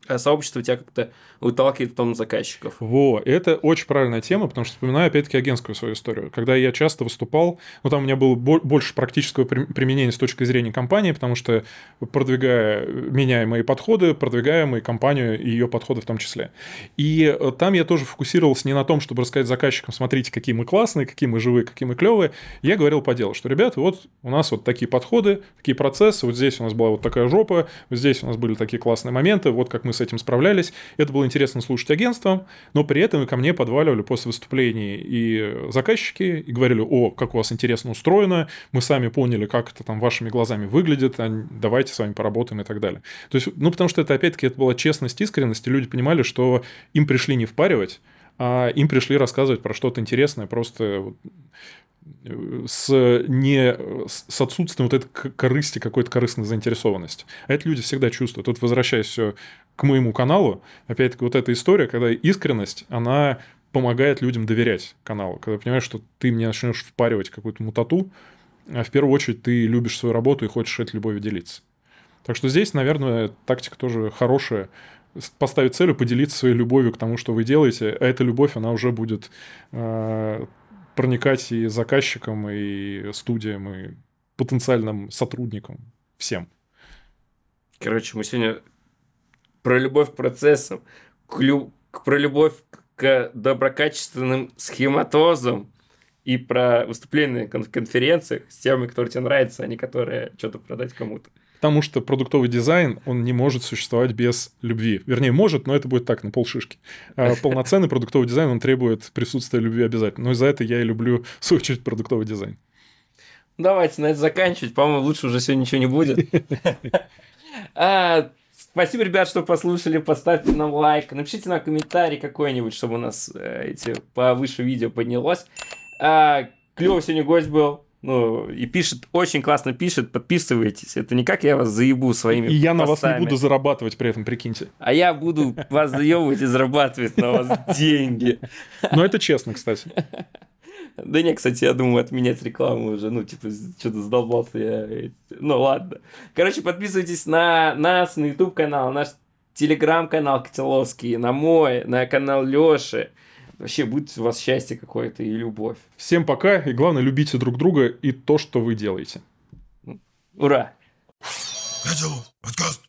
а сообщество тебя как-то выталкивает в том заказчиков. Во, это очень правильная тема, потому что вспоминаю опять-таки агентскую свою историю. Когда я часто выступал, ну там у меня было больше практического применения с точки зрения компании, потому что продвигая, меняя мои подходы, продвигая мою компанию и ее подходы в том числе. И э, там я тоже фокусировался не на том, чтобы рассказать заказчикам, смотрите, какие мы классные, какие мы живые, какие мы клевые. Я говорил по делу, что, ребята, вот у нас вот такие подходы, такие процессы, вот здесь у нас была вот такая жопа, вот здесь у нас были такие классные моменты, вот как мы с этим справлялись. Это было интересно слушать агентством, но при этом ко мне подваливали после выступлений и заказчики, и говорили, о, как у вас интересно устроено, мы сами поняли, как это там вашими глазами выглядит, а давайте с вами поработаем и так далее. То есть, ну, потому что это, опять-таки, это была честность, искренность, и люди понимали, что им пришли не впаривать, а им пришли рассказывать про что-то интересное, просто с, не, с отсутствием вот этой корысти, какой-то корыстной заинтересованности. А это люди всегда чувствуют. Тут возвращаясь к моему каналу, опять-таки вот эта история, когда искренность, она помогает людям доверять каналу. Когда понимаешь, что ты мне начнешь впаривать какую-то мутату, а в первую очередь ты любишь свою работу и хочешь этой любовью делиться. Так что здесь, наверное, тактика тоже хорошая. Поставить целью, поделиться своей любовью к тому, что вы делаете, а эта любовь, она уже будет э, проникать и заказчикам, и студиям, и потенциальным сотрудникам, всем. Короче, мы сегодня про любовь к процессам, к лю... про любовь к доброкачественным схематозам и про выступления на конференциях с темами, которые тебе нравятся, а не которые что-то продать кому-то. Потому что продуктовый дизайн, он не может существовать без любви. Вернее, может, но это будет так, на полшишки. А полноценный продуктовый дизайн, он требует присутствия любви обязательно. Но из-за этого я и люблю, в свою очередь, продуктовый дизайн. Давайте на это заканчивать. По-моему, лучше уже сегодня ничего не будет. А, спасибо, ребят, что послушали. Поставьте нам лайк. Напишите нам комментарий какой-нибудь, чтобы у нас э, эти повыше видео поднялось. А, клево сегодня гость был. Ну, и пишет, очень классно пишет, подписывайтесь. Это не как я вас заебу своими И я на вас не буду зарабатывать при этом, прикиньте. А я буду вас заебывать и зарабатывать на вас деньги. Но это честно, кстати. Да не, кстати, я думаю отменять рекламу уже. Ну, типа, что-то задолбался я. Ну, ладно. Короче, подписывайтесь на нас, на YouTube канал, наш телеграм-канал Котеловский, на мой, на канал Лёши. Вообще будет у вас счастье какое-то и любовь. Всем пока, и главное, любите друг друга и то, что вы делаете. Ура! Это подкаст.